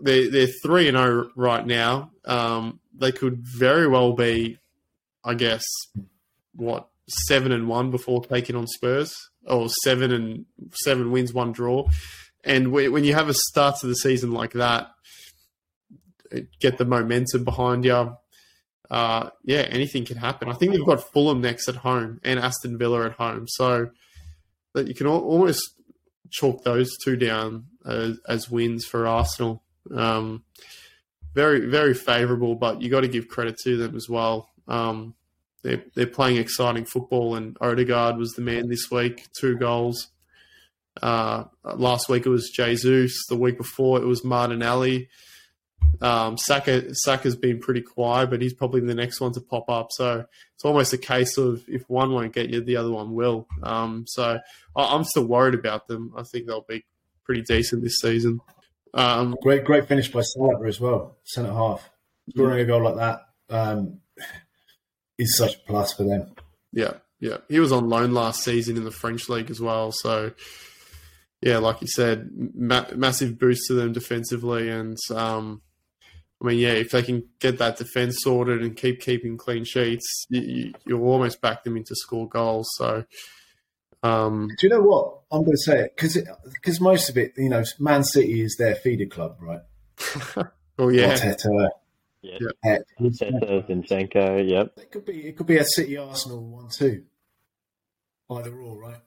they're, they're 3 and 0 right now. Um, they could very well be, I guess, what, 7 and 1 before taking on Spurs, or 7 and 7 wins, 1 draw. And when you have a start to the season like that, get the momentum behind you uh, yeah, anything can happen. I think they've got Fulham next at home and Aston Villa at home, so that you can al- almost chalk those two down as, as wins for Arsenal. Um, very, very favourable, but you got to give credit to them as well. Um, they're they're playing exciting football, and Odegaard was the man this week, two goals. Uh, last week it was Jesus. The week before it was Martinelli. Um, Saka Saka's been pretty quiet, but he's probably the next one to pop up. So it's almost a case of if one won't get you, the other one will. Um, so I, I'm still worried about them. I think they'll be pretty decent this season. Um, Great great finish by Saliba as well, centre half. Scoring a goal like that um, is such a plus for them. yeah, yeah, he was on loan last season in the French league as well. So yeah, like you said, ma- massive boost to them defensively, and um, I mean, yeah, if they can get that defense sorted and keep keeping clean sheets, you, you, you'll almost back them into score goals. So. Um, Do you know what? I'm going to say it because because most of it, you know, Man City is their feeder club, right? oh yeah, Arteta, yeah, Pep. Arteta, Zinchenko, yep. It could be it could be a City Arsenal one too, either or, right?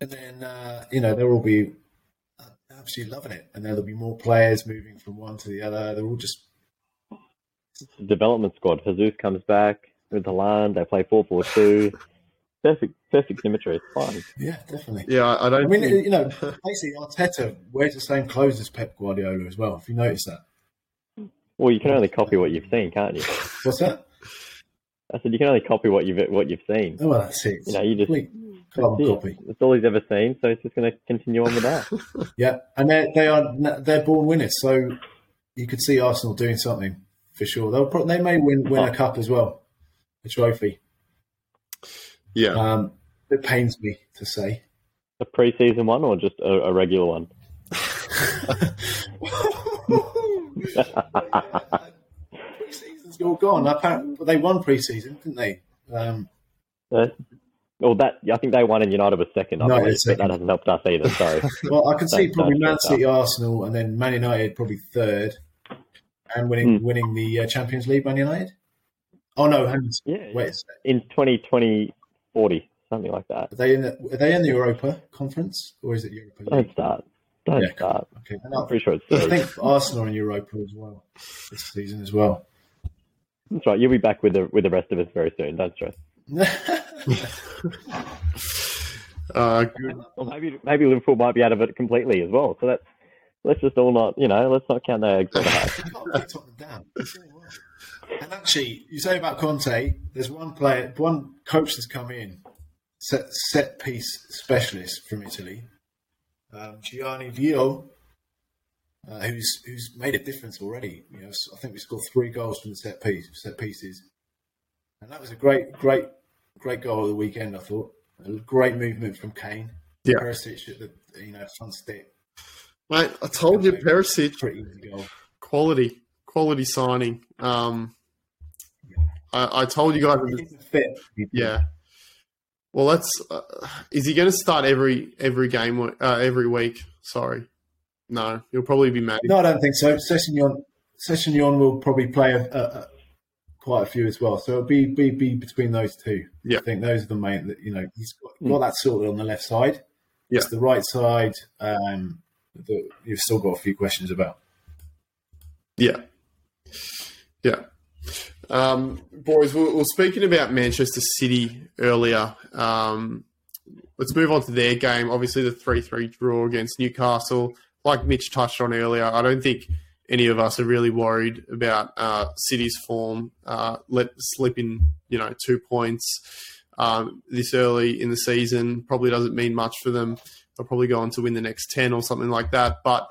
And then uh, you know they'll all be absolutely loving it, and there'll be more players moving from one to the other. They're all just development squad. Jesus comes back with the land. They play four four two. Perfect, perfect symmetry. It's fine. yeah, definitely. yeah. I I don't. I mean, think, you know, basically Arteta wears the same clothes as Pep Guardiola as well. If you notice that, Well, you can only copy what you've seen, can't you? what's that? I said you can only copy what you've what you've seen. Oh, well, that's it. You know, you just Complete carbon Yeah, copy. That's all he's ever seen, so it's just going to continue on with that. Yeah, and they they are they're born winners, so you could see Arsenal doing something for sure. They'll pro- they may win win a cup as well, a trophy. yeah, Um, it pains me to say. a pre-season one or just a, a regular one? Preseason's all gone. Apparently, they won preseason, didn't they? Um, Uh, well, that I think they won and United was second. I No, believe, but that hasn't helped us either. So well, I can see probably Man City, Arsenal, and then Man United probably third, and winning Hmm. winning the uh, Champions League. Man United. Oh no, hang on. a second. yeah, Wait in 2020, 40, something like that. Are they in the, are they in the Europa Conference or is it Europa League? Don't start. Don't Yeah, start. Okay. And I'm pretty sure it's I think Arsenal in Europa as well this season as well. That's right. You'll be back with the with the rest of us very soon. Don't stress. Uh, good. Or maybe maybe Liverpool might be out of it completely as well. So that's let's just all not you know let's not count their eggs on the hat. Can't put Tottenham down. It's all right. And actually, you say about Conte, there's one player, one coach that's come in, set, set piece specialist from Italy, um, Gianni Vio, uh, who's who's made a difference already. You know, I think we scored three goals from the set piece, set pieces, and that was a great, great, great goal of the weekend. I thought a great movement from Kane. Yeah. Perisic at the you know front step. Mate, I told you, Perisic, pretty easy goal. quality, quality signing. Um, I, I told you guys, it was- He's a fit. yeah. Well, let's. Uh, is he going to start every every game uh, every week? Sorry, no. He'll probably be mad. No, I don't think so. Sessignon, Sessignon will probably play a, a, a, quite a few as well. So it'll be, be be between those two. Yeah. I think those are the main. that You know, he's got, got that sorted on the left side. Yeah. The right side. Um, that you've still got a few questions about. Yeah, yeah. Um, boys, we we were speaking about Manchester City earlier. Um, let's move on to their game. Obviously, the three-three draw against Newcastle. Like Mitch touched on earlier, I don't think any of us are really worried about uh, City's form. Uh, let slip in, you know, two points um, this early in the season probably doesn't mean much for them. They'll probably go on to win the next ten or something like that. But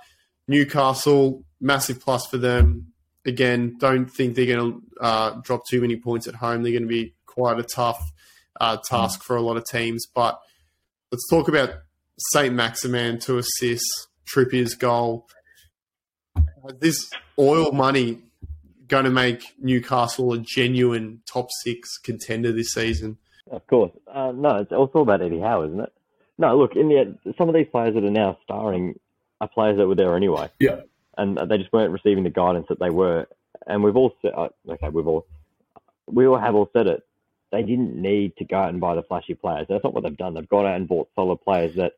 Newcastle, massive plus for them. Again, don't think they're going to uh, drop too many points at home. They're going to be quite a tough uh, task for a lot of teams. But let's talk about Saint Maximin to assists, Trippier's goal. This oil money going to make Newcastle a genuine top six contender this season. Of course. Uh, no, it's also about Eddie Howe, isn't it? No, look, in the end, some of these players that are now starring are players that were there anyway, Yeah. and they just weren't receiving the guidance that they were. And we've all said, uh, okay, we've all, we all have all said it. They didn't need to go out and buy the flashy players. That's not what they've done. They've gone out and bought solid players that,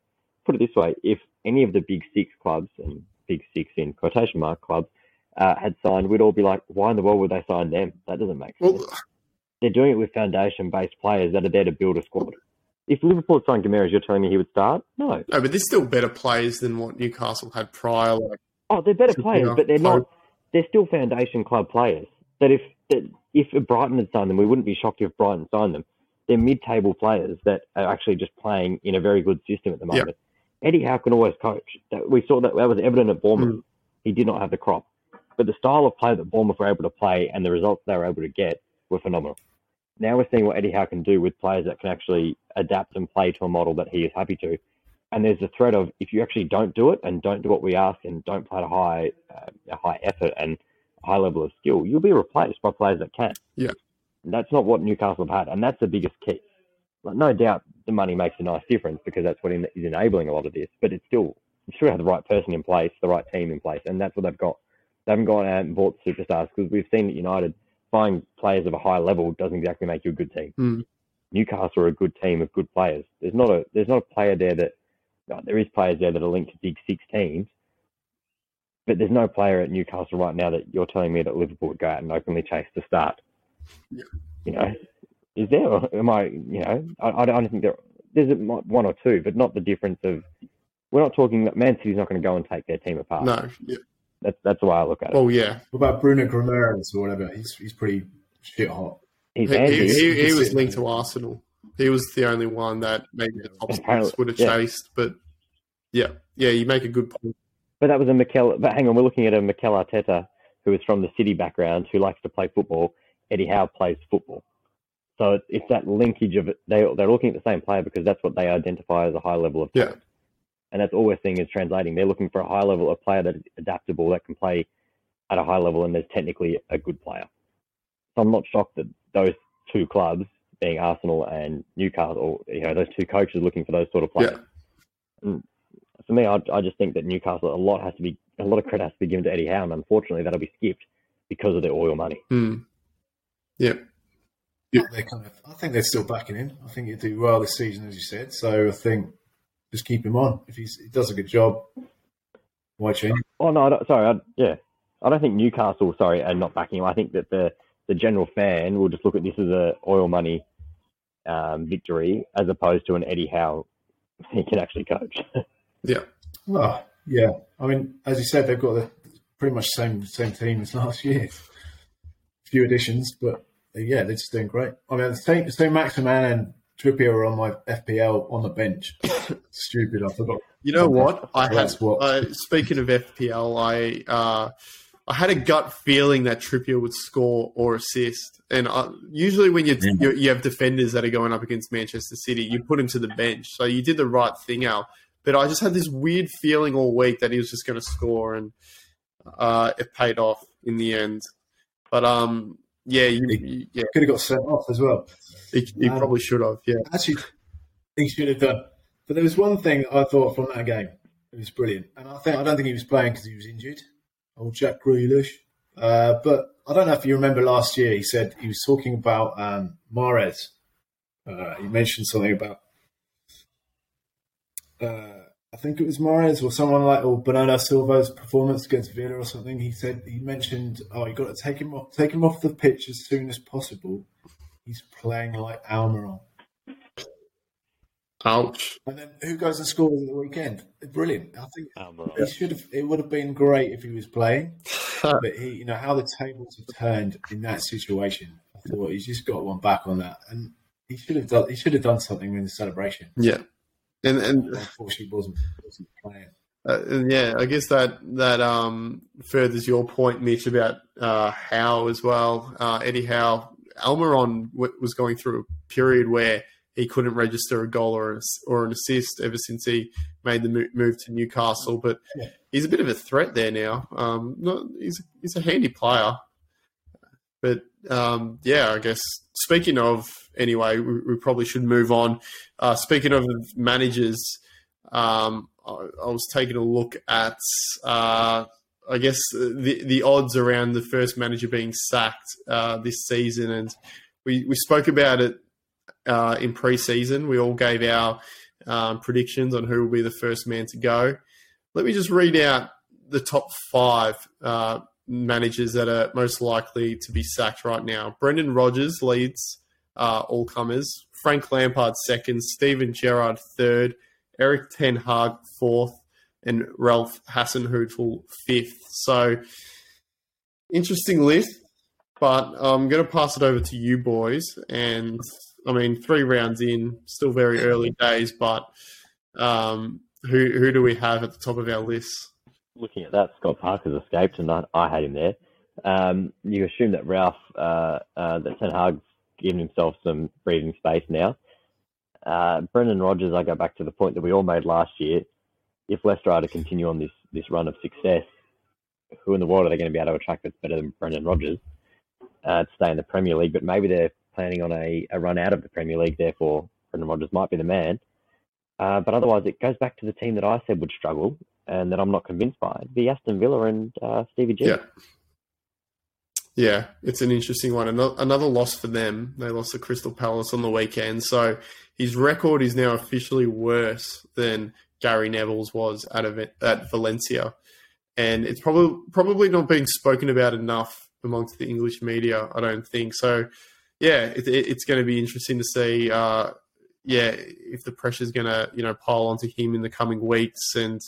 put it this way, if any of the big six clubs, and big six in quotation mark clubs, uh, had signed, we'd all be like, why in the world would they sign them? That doesn't make sense Well, they're doing it with foundation-based players that are there to build a squad. If Liverpool signed Guimaraes, you're telling me he would start? No. no, but they're still better players than what Newcastle had prior. Like, Oh, they're better players, but they're not. They're still foundation club players. That if that if Brighton had signed them, we wouldn't be shocked if Brighton signed them. They're mid-table players that are actually just playing in a very good system at the moment. Eddie Howe can always coach. That, we saw that that was evident at Bournemouth. Mm. He did not have the crop, but the style of play that Bournemouth were able to play and the results they were able to get were phenomenal. Now we're seeing what Eddie Howe can do with players that can actually adapt and play to a model that he is happy to. And there's the threat of if you actually don't do it and don't do what we ask and don't play at a high, uh, a high effort and a high level of skill, you'll be replaced by players that can. Yeah. That's not what Newcastle have had, and that's the biggest key. Like, no doubt the money makes a nice difference because that's what is enabling a lot of this. But it's still you still have the right person in place, the right team in place, and that's what they've got. They haven't gone out and bought superstars because we've seen that United buying players of a high level doesn't exactly make you a good team. Mm. Newcastle are a good team of good players. There's not a there's not a player there that no, there is players there that are linked to big six teams, but there's no player at Newcastle right now that you're telling me that Liverpool would go out and openly chase to start. Yeah. You know, is there? Or am I? You know, I, I don't think there. There's a- one or two, but not the difference of. We're not talking that Man City's not going to go and take their team apart. no, yeah. That's that's the way I look at it. well, yeah. What about Bruno Guimaraes or whatever? He's he's pretty shit hot. He's He, he, he, he was linked to Arsenal. He was the only one that maybe the top Apparently, six would have yeah. chased. But yeah, yeah, you make a good point. But that was a Mikel. But hang on, we're looking at a Mikel Arteta who is from the city background, who likes to play football. Eddie Howe plays football, so it's, it's that linkage of it. They they're looking at the same player because that's what they identify as a high level of Yeah. talent. And that's all we're seeing is translating. They're looking for a high level of player that is adaptable, that can play at a high level, and there's technically a good player. So I'm not shocked that those two clubs, being Arsenal and Newcastle, you know, those two coaches are looking for those sort of players Yeah. for me, I, I just think that Newcastle a lot has to be a lot of credit has to be given to Eddie Howe, and unfortunately, that'll be skipped because of their oil money. Mm. Yeah, They're kind of, I think they're still backing him. I think he'll do well this season, as you said. So I think just keep him on. If he's, he does a good job, Why change? Oh no, I don't, sorry. I, yeah, I don't think Newcastle. Sorry, are not backing him. I think that the the general fan will just look at this as a oil money um, victory as opposed to an Eddie Howe. He can actually coach. Yeah. Well, yeah. I mean, as you said, they've got the pretty much same same team as last year. Few additions, but yeah, they're just doing great. I mean, St. St. Maximin and Trippier are on my FPL on the bench. Stupid, I forgot. You know what? I had. What- Uh, speaking of FPL, I uh, I had a gut feeling that Trippier would score or assist. And uh, usually, when you, Yeah. you you have defenders that are going up against Manchester City, you put him to the bench. So you did the right thing, Al. But I just had this weird feeling all week that he was just going to score, and uh, it paid off in the end. But um, yeah, you, you- yeah, Could have got sent off as well. he, he Um, probably should have. Yeah, Actually, he should have done. But there was one thing I thought from that game. It was brilliant, and I think I don't think he was playing because he was injured. Old Jack Grealish. Uh, but I don't know if you remember last year. He said he was talking about um, Mahrez. Uh, he mentioned something about. Uh, I think it was Mahrez or someone like or Bernardo Silva's performance against Villa or something. He said he mentioned, "Oh, you got to take him off, take him off the pitch as soon as possible. He's playing like Almiron." ouch. And then who goes and scores at the weekend? Brilliant. I think Um, he should have. It would have been great if he was playing, but he, you know, how the tables have turned in that situation. I thought he's just got one back on that, and he should have done. He should have done something in the celebration. yeah, and and Unfortunately, wasn't wasn't playing. Uh, yeah, I guess that that um, furthers your point, Mitch, about uh, Howe as well. Uh, Eddie Howe, Almiron w- was going through a period where he couldn't register a goal or, an- or an assist ever since he made the mo- move to Newcastle. But Yeah. he's a bit of a threat there now. Um, not, he's he's a handy player. But um, yeah, I guess speaking of anyway, we, we probably should move on. Uh, speaking of managers, um, I, I was taking a look at, uh, I guess the the odds around the first manager being sacked uh, this season, and we we spoke about it uh, in pre-season. We all gave our um, predictions on who will be the first man to go. Let me just read out the top five uh, managers that are most likely to be sacked right now. Brendan Rodgers leads uh, all comers. Frank Lampard second. Steven Gerrard third. Eric Ten Hag fourth, and Ralph Hasenhüttl fifth. So interesting list, but I'm going to pass it over to you boys. And I mean, three rounds in, still very early days, but um, who who do we have at the top of our list? Looking at that, Scott Parker's escaped, and I, I had him there. Um, you assume that Ralph, uh, uh, that Ten Hag's given himself some breathing space now. Uh, Brendan Rodgers, I go back to the point that we all made last year. If Leicester are to continue on this, this run of success, who in the world are they going to be able to attract that's better than Brendan Rodgers uh, to stay in the Premier League? But maybe they're planning on a, a run out of the Premier League, therefore Brendan Rodgers might be the man. Uh, but otherwise, it goes back to the team that I said would struggle and that I'm not convinced by. The Aston Villa and uh, Stevie G. Yeah. Yeah, it's an interesting one. Another loss for them. They lost to Crystal Palace on the weekend. So his record is now officially worse than Gary Neville's was at, at Valencia. And it's probably probably not being spoken about enough amongst the English media, I don't think. So, yeah, it, it, it's going to be interesting to see, uh, yeah, if the pressure's going to, you know, pile onto him in the coming weeks. And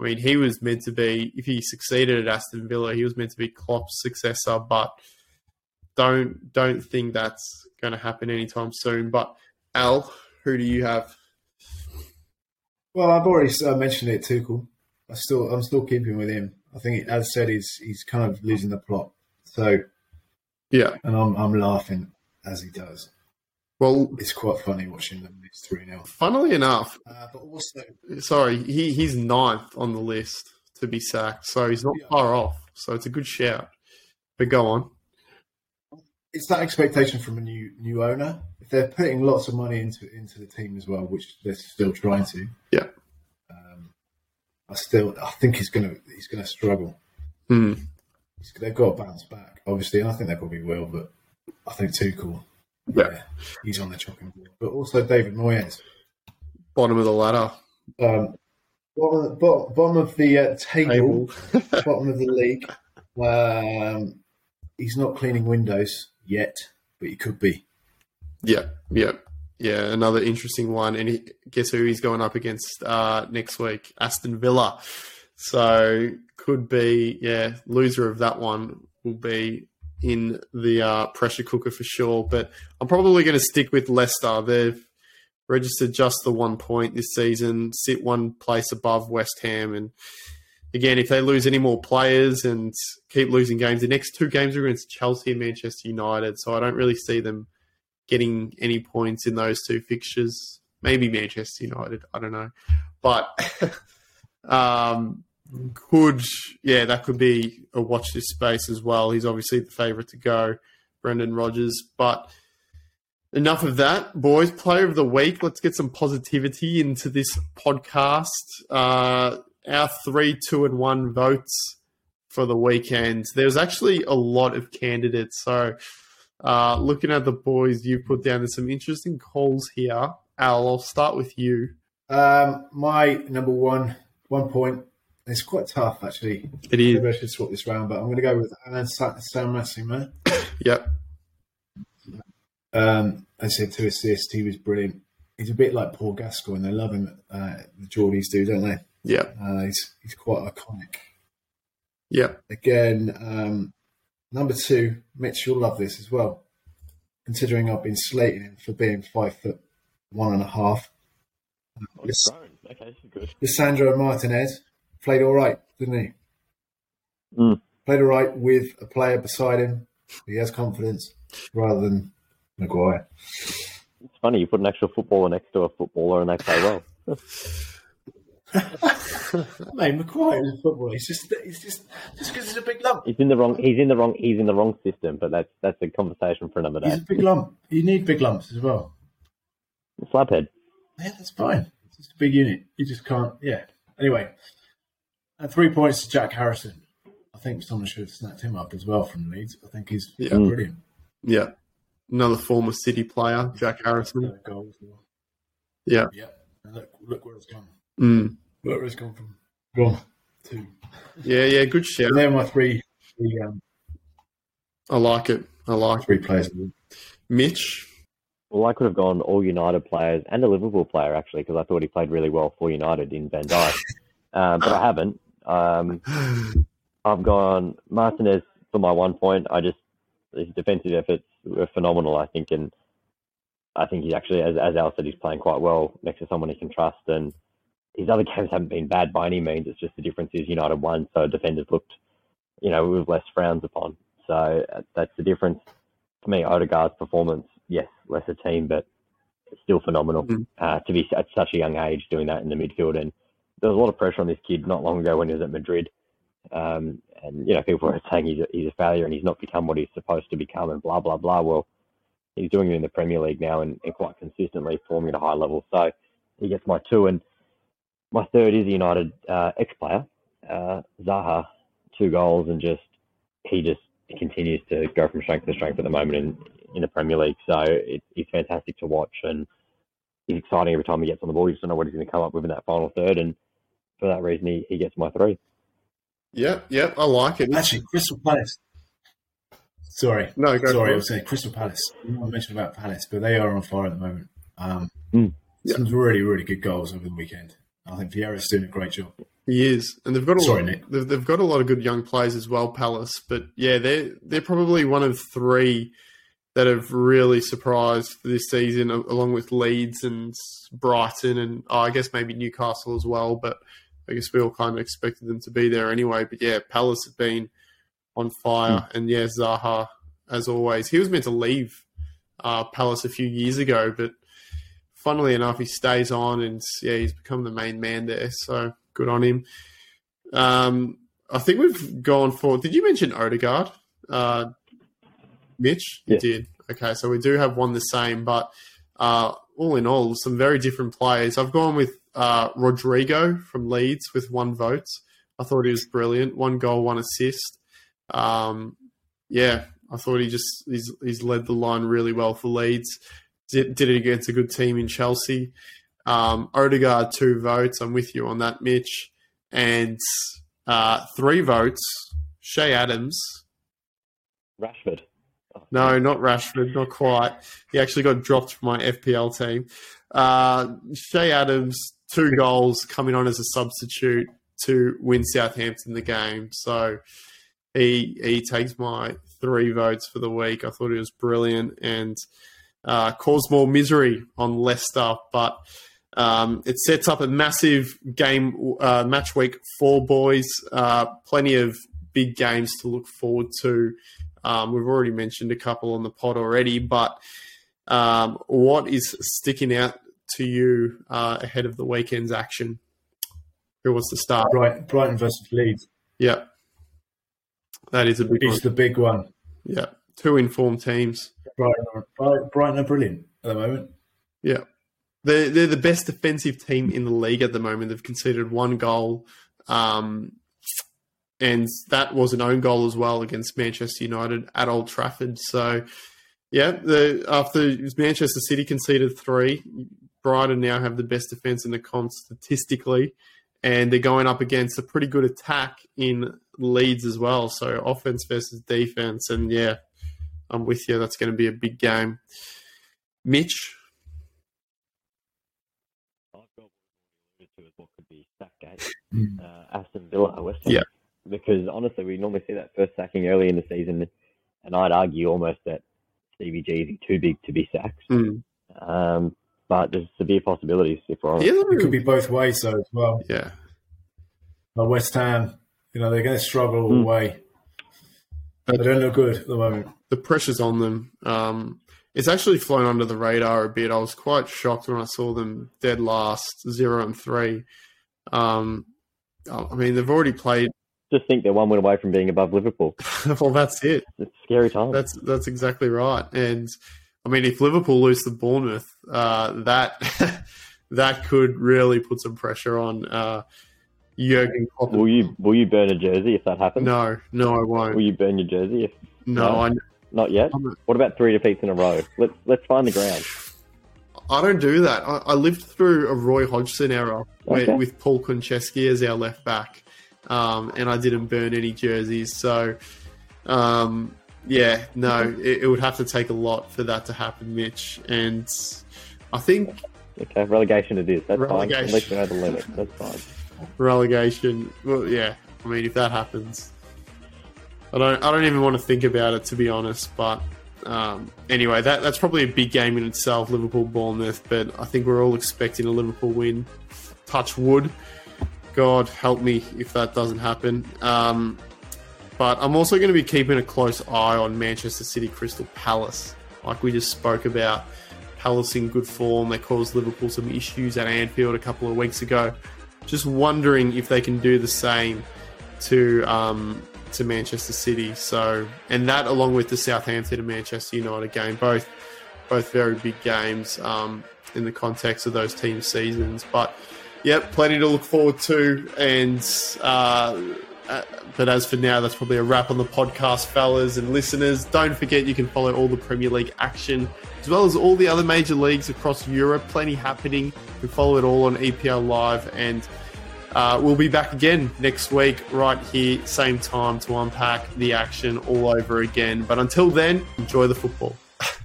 I mean, he was meant to be, if he succeeded at Aston Villa, he was meant to be Klopp's successor, but don't don't think that's going to happen anytime soon. But Al, who do you have? Well, I've already uh, mentioned it. Tuchel. I still, I'm still keeping with him. I think, as said, he's he's kind of losing the plot. So, Yeah, and I'm I'm laughing as he does. Well, It's quite funny watching them lose three 0 funnily enough, uh, But also, sorry, he, he's ninth on the list to be sacked, so he's not Yeah. far off. So it's a good shout. But go on. it's that expectation from a new new owner. If they're putting lots of money into into the team as well, which they're still trying to. Yeah. Um, I still, I think he's gonna he's gonna struggle. Hmm. He's, they've got to bounce back, obviously, and I think they probably will. But I think Tuchel, Yeah. he's on the chopping board. But also David Moyes. Bottom of the ladder. Um, bottom, bottom of the uh, table, Table. bottom of the league. Um, he's not cleaning windows yet, but he could be. Yeah, yeah, yeah. Another interesting one. And he, guess who he's going up against uh, next week? Aston Villa. So could be, yeah, loser of that one will be in the uh, pressure cooker for sure. But I'm probably going to stick with Leicester. They've registered just the one point this season, sit one place above West Ham. And again, if they lose any more players and keep losing games, the next two games are against Chelsea and Manchester United. So I don't really see them getting any points in those two fixtures. Maybe Manchester United, I don't know. But um, could, yeah, that could be a watch this space as well. He's obviously the favourite to go, Brendan Rodgers. But enough of that, boys. Player of the week. Let's get some positivity into this podcast. Uh, our three, two, and one votes for the weekend. There's actually a lot of candidates. So, uh, looking at the boys you put down, there's some interesting calls here. Al, I'll start with you. Um, my number one, one point. It's quite tough, actually. It Maybe I should swap this round, but I'm going to go with Alan Sa- San Massimo. Yep. Um, I said two assists. He was brilliant. He's a bit like Paul Gascoigne. They love him. Uh, the Geordies do, don't they? Yep. Uh, he's he's quite iconic. Yep. Again, um, number two, Mitch, you'll love this as well. Considering I've been slating him for being five foot one and a half. Oh, he's. Okay, this is good. Lisandro Martinez played all right, didn't he? Mm. Played all right with a player beside him. He has confidence rather than Maguire. It's funny, you put an actual footballer next to a footballer and they play well. Mate, Maguire is a footballer. He's just, he's just, just because he's a big lump. He's in the wrong. He's in the wrong. He's in the wrong system. But that's that's a conversation for another day. He's a big lump. You need big lumps as well. Slabhead. Yeah, that's fine. It's just a big unit. You just can't. Yeah. Anyway, and three points to Jack Harrison. I think someone should have snapped him up as well from Leeds. I think he's Yeah. Brilliant. Yeah. Another former City player, Jack Harrison. Uh, goals. as. Yeah. Yeah. And look, look where it's gone. Mm. Look where it's gone from. Gone. Two. Yeah, yeah, good shout. And they're my three, three, um, I like it. I like three players. Mitch. Well, I could have gone all United players and a Liverpool player actually because I thought he played really well for United in Van Dijk, um, but I haven't. Um, I've gone Martinez for my one point. I just his defensive efforts were phenomenal. I think, and I think he's actually, as as Al said, he's playing quite well next to someone he can trust. And his other games haven't been bad by any means. It's just the difference is United won, so defenders looked, you know, with less frowns upon. So uh, that's the difference. For me, Odegaard's performance, yes, lesser team, but still phenomenal Mhm. uh, to be at such a young age doing that in the midfield. And there was a lot of pressure on this kid not long ago when he was at Madrid. Um, and you know, people were saying he's a, he's a failure and he's not become what he's supposed to become, and blah blah blah. Well, he's doing it in the Premier League now and, and quite consistently performing at a high level. So he gets my two, and my third is a United uh, ex-player, uh, Zaha, two goals, and just he just continues to go from strength to strength at the moment in in the Premier League. So it, it's fantastic to watch, and he's exciting every time he gets on the ball. You just don't know what he's going to come up with in that final third, and for that reason, he, he gets my three. Yep, yep, I like it. Actually, Crystal Palace. Sorry. No, go Sorry, I was saying Crystal Palace. You might mention about Palace, but they are on fire at the moment. Um, Mm. Yeah. Some really, really good goals over the weekend. I think Vieira's doing a great job. He is, and they've got a Sorry, lot, Nick. They've, they've got a lot of good young players as well, Palace. But yeah, they're they're probably one of three that have really surprised this season, along with Leeds and Brighton, and oh, I guess maybe Newcastle as well. But I guess we all kind of expected them to be there anyway. But yeah, Palace have been on fire, and yeah, Zaha as always. He was meant to leave uh, Palace a few years ago, but funnily enough, he stays on, and yeah, he's become the main man there. So good on him. Um, I think we've gone for. Did you mention Odegaard, uh, Mitch? You did. Okay, so we do have one the same, but uh, all in all, some very different players. I've gone with uh, Rodrigo from Leeds with one vote. I thought he was brilliant. One goal, one assist. Um, yeah, I thought he just he's, he's led the line really well for Leeds. Did, did it against a good team in Chelsea. Um, Odegaard, two votes. I'm with you on that, Mitch. And uh, three votes. Shay Adams. Rashford. No, not Rashford, not quite. He actually got dropped from my FPL team. Uh, Shay Adams, two goals coming on as a substitute to win Southampton the game. So he he takes my three votes for the week. I thought it was brilliant and uh, caused more misery on Leicester, but um, it sets up a massive game uh, match week for boys. Uh, plenty of big games to look forward to. Um, we've already mentioned a couple on the pod already, but um, what is sticking out to you uh, ahead of the weekend's action? Who wants to start? Brighton, Brighton versus Leeds Yeah, that is a big one. the big one. Yeah, two informed teams. Brighton are, Brighton- Brighton are brilliant at the moment. Yeah. They're, they're the best defensive team in the league at the moment. They've conceded one goal. Um, and that was an own goal as well against Manchester United at Old Trafford. So, yeah, the, after Manchester City conceded three, Brighton now have the best defense in the comp statistically. And they're going up against a pretty good attack in Leeds as well. So, offense versus defense. And yeah, I'm with you. That's going to be a big game. Mitch, I've got what you alluded to as what could be Sackgate, uh, Aston Villa, West Ham. Yeah. Because honestly, we normally see that first sacking early in the season, and I'd argue almost that Stevie G is too big to be sacked. Mm. Um, but there's severe possibilities if we're honest. Yeah, It could be both ways though as well. yeah. Like West Ham, you know, they're going to struggle all the Mm. way. They don't look good at the moment. The pressure's on them. Um, it's actually flown under the radar a bit. I was quite shocked when I saw them dead last, zero and three. Um, I mean, they've already played. Just think they're one win away from being above Liverpool. well, that's it. It's a scary time. That's that's exactly right. And I mean, if Liverpool lose to Bournemouth, uh, that that could really put some pressure on uh, Jurgen Klopp. will you will you burn a jersey if that happens? No, no, I won't. Will you burn your jersey if No, No. I, not yet? I'm- What about three defeats in a row? Let's let's find the ground. I don't do that. I, I lived through a Roy Hodgson era where, with Paul Konchesky as our left back, um, and I didn't burn any jerseys. So, um, yeah, no, it, it would have to take a lot for that to happen, Mitch. And I think Okay, relegation it is. That's Relegation. fine. At least we know the limit. That's fine. relegation. Well, yeah, I mean, if that happens, I don't. I don't even want to think about it to be honest. But um, anyway, that that's probably a big game in itself, Liverpool Bournemouth. But I think we're all expecting a Liverpool win. Touch wood. God help me if that doesn't happen. Um, but I'm also going to be keeping a close eye on Manchester City Crystal Palace, like we just spoke about. Palace in good form. They caused Liverpool some issues at Anfield a couple of weeks ago. Just wondering if they can do the same to um, to Manchester City. So, and that along with the Southampton and Manchester United game, both both very big games um, in the context of those team seasons. But yep, plenty to look forward to. And uh, uh, but as for now, that's probably a wrap on the podcast, fellas and listeners. Don't forget you can follow all the Premier League action as well as all the other major leagues across Europe. Plenty happening. You can follow it all on EPL Live and. Uh, we'll be back again next week, right here, same time, to unpack the action all over again. But until then, enjoy the football.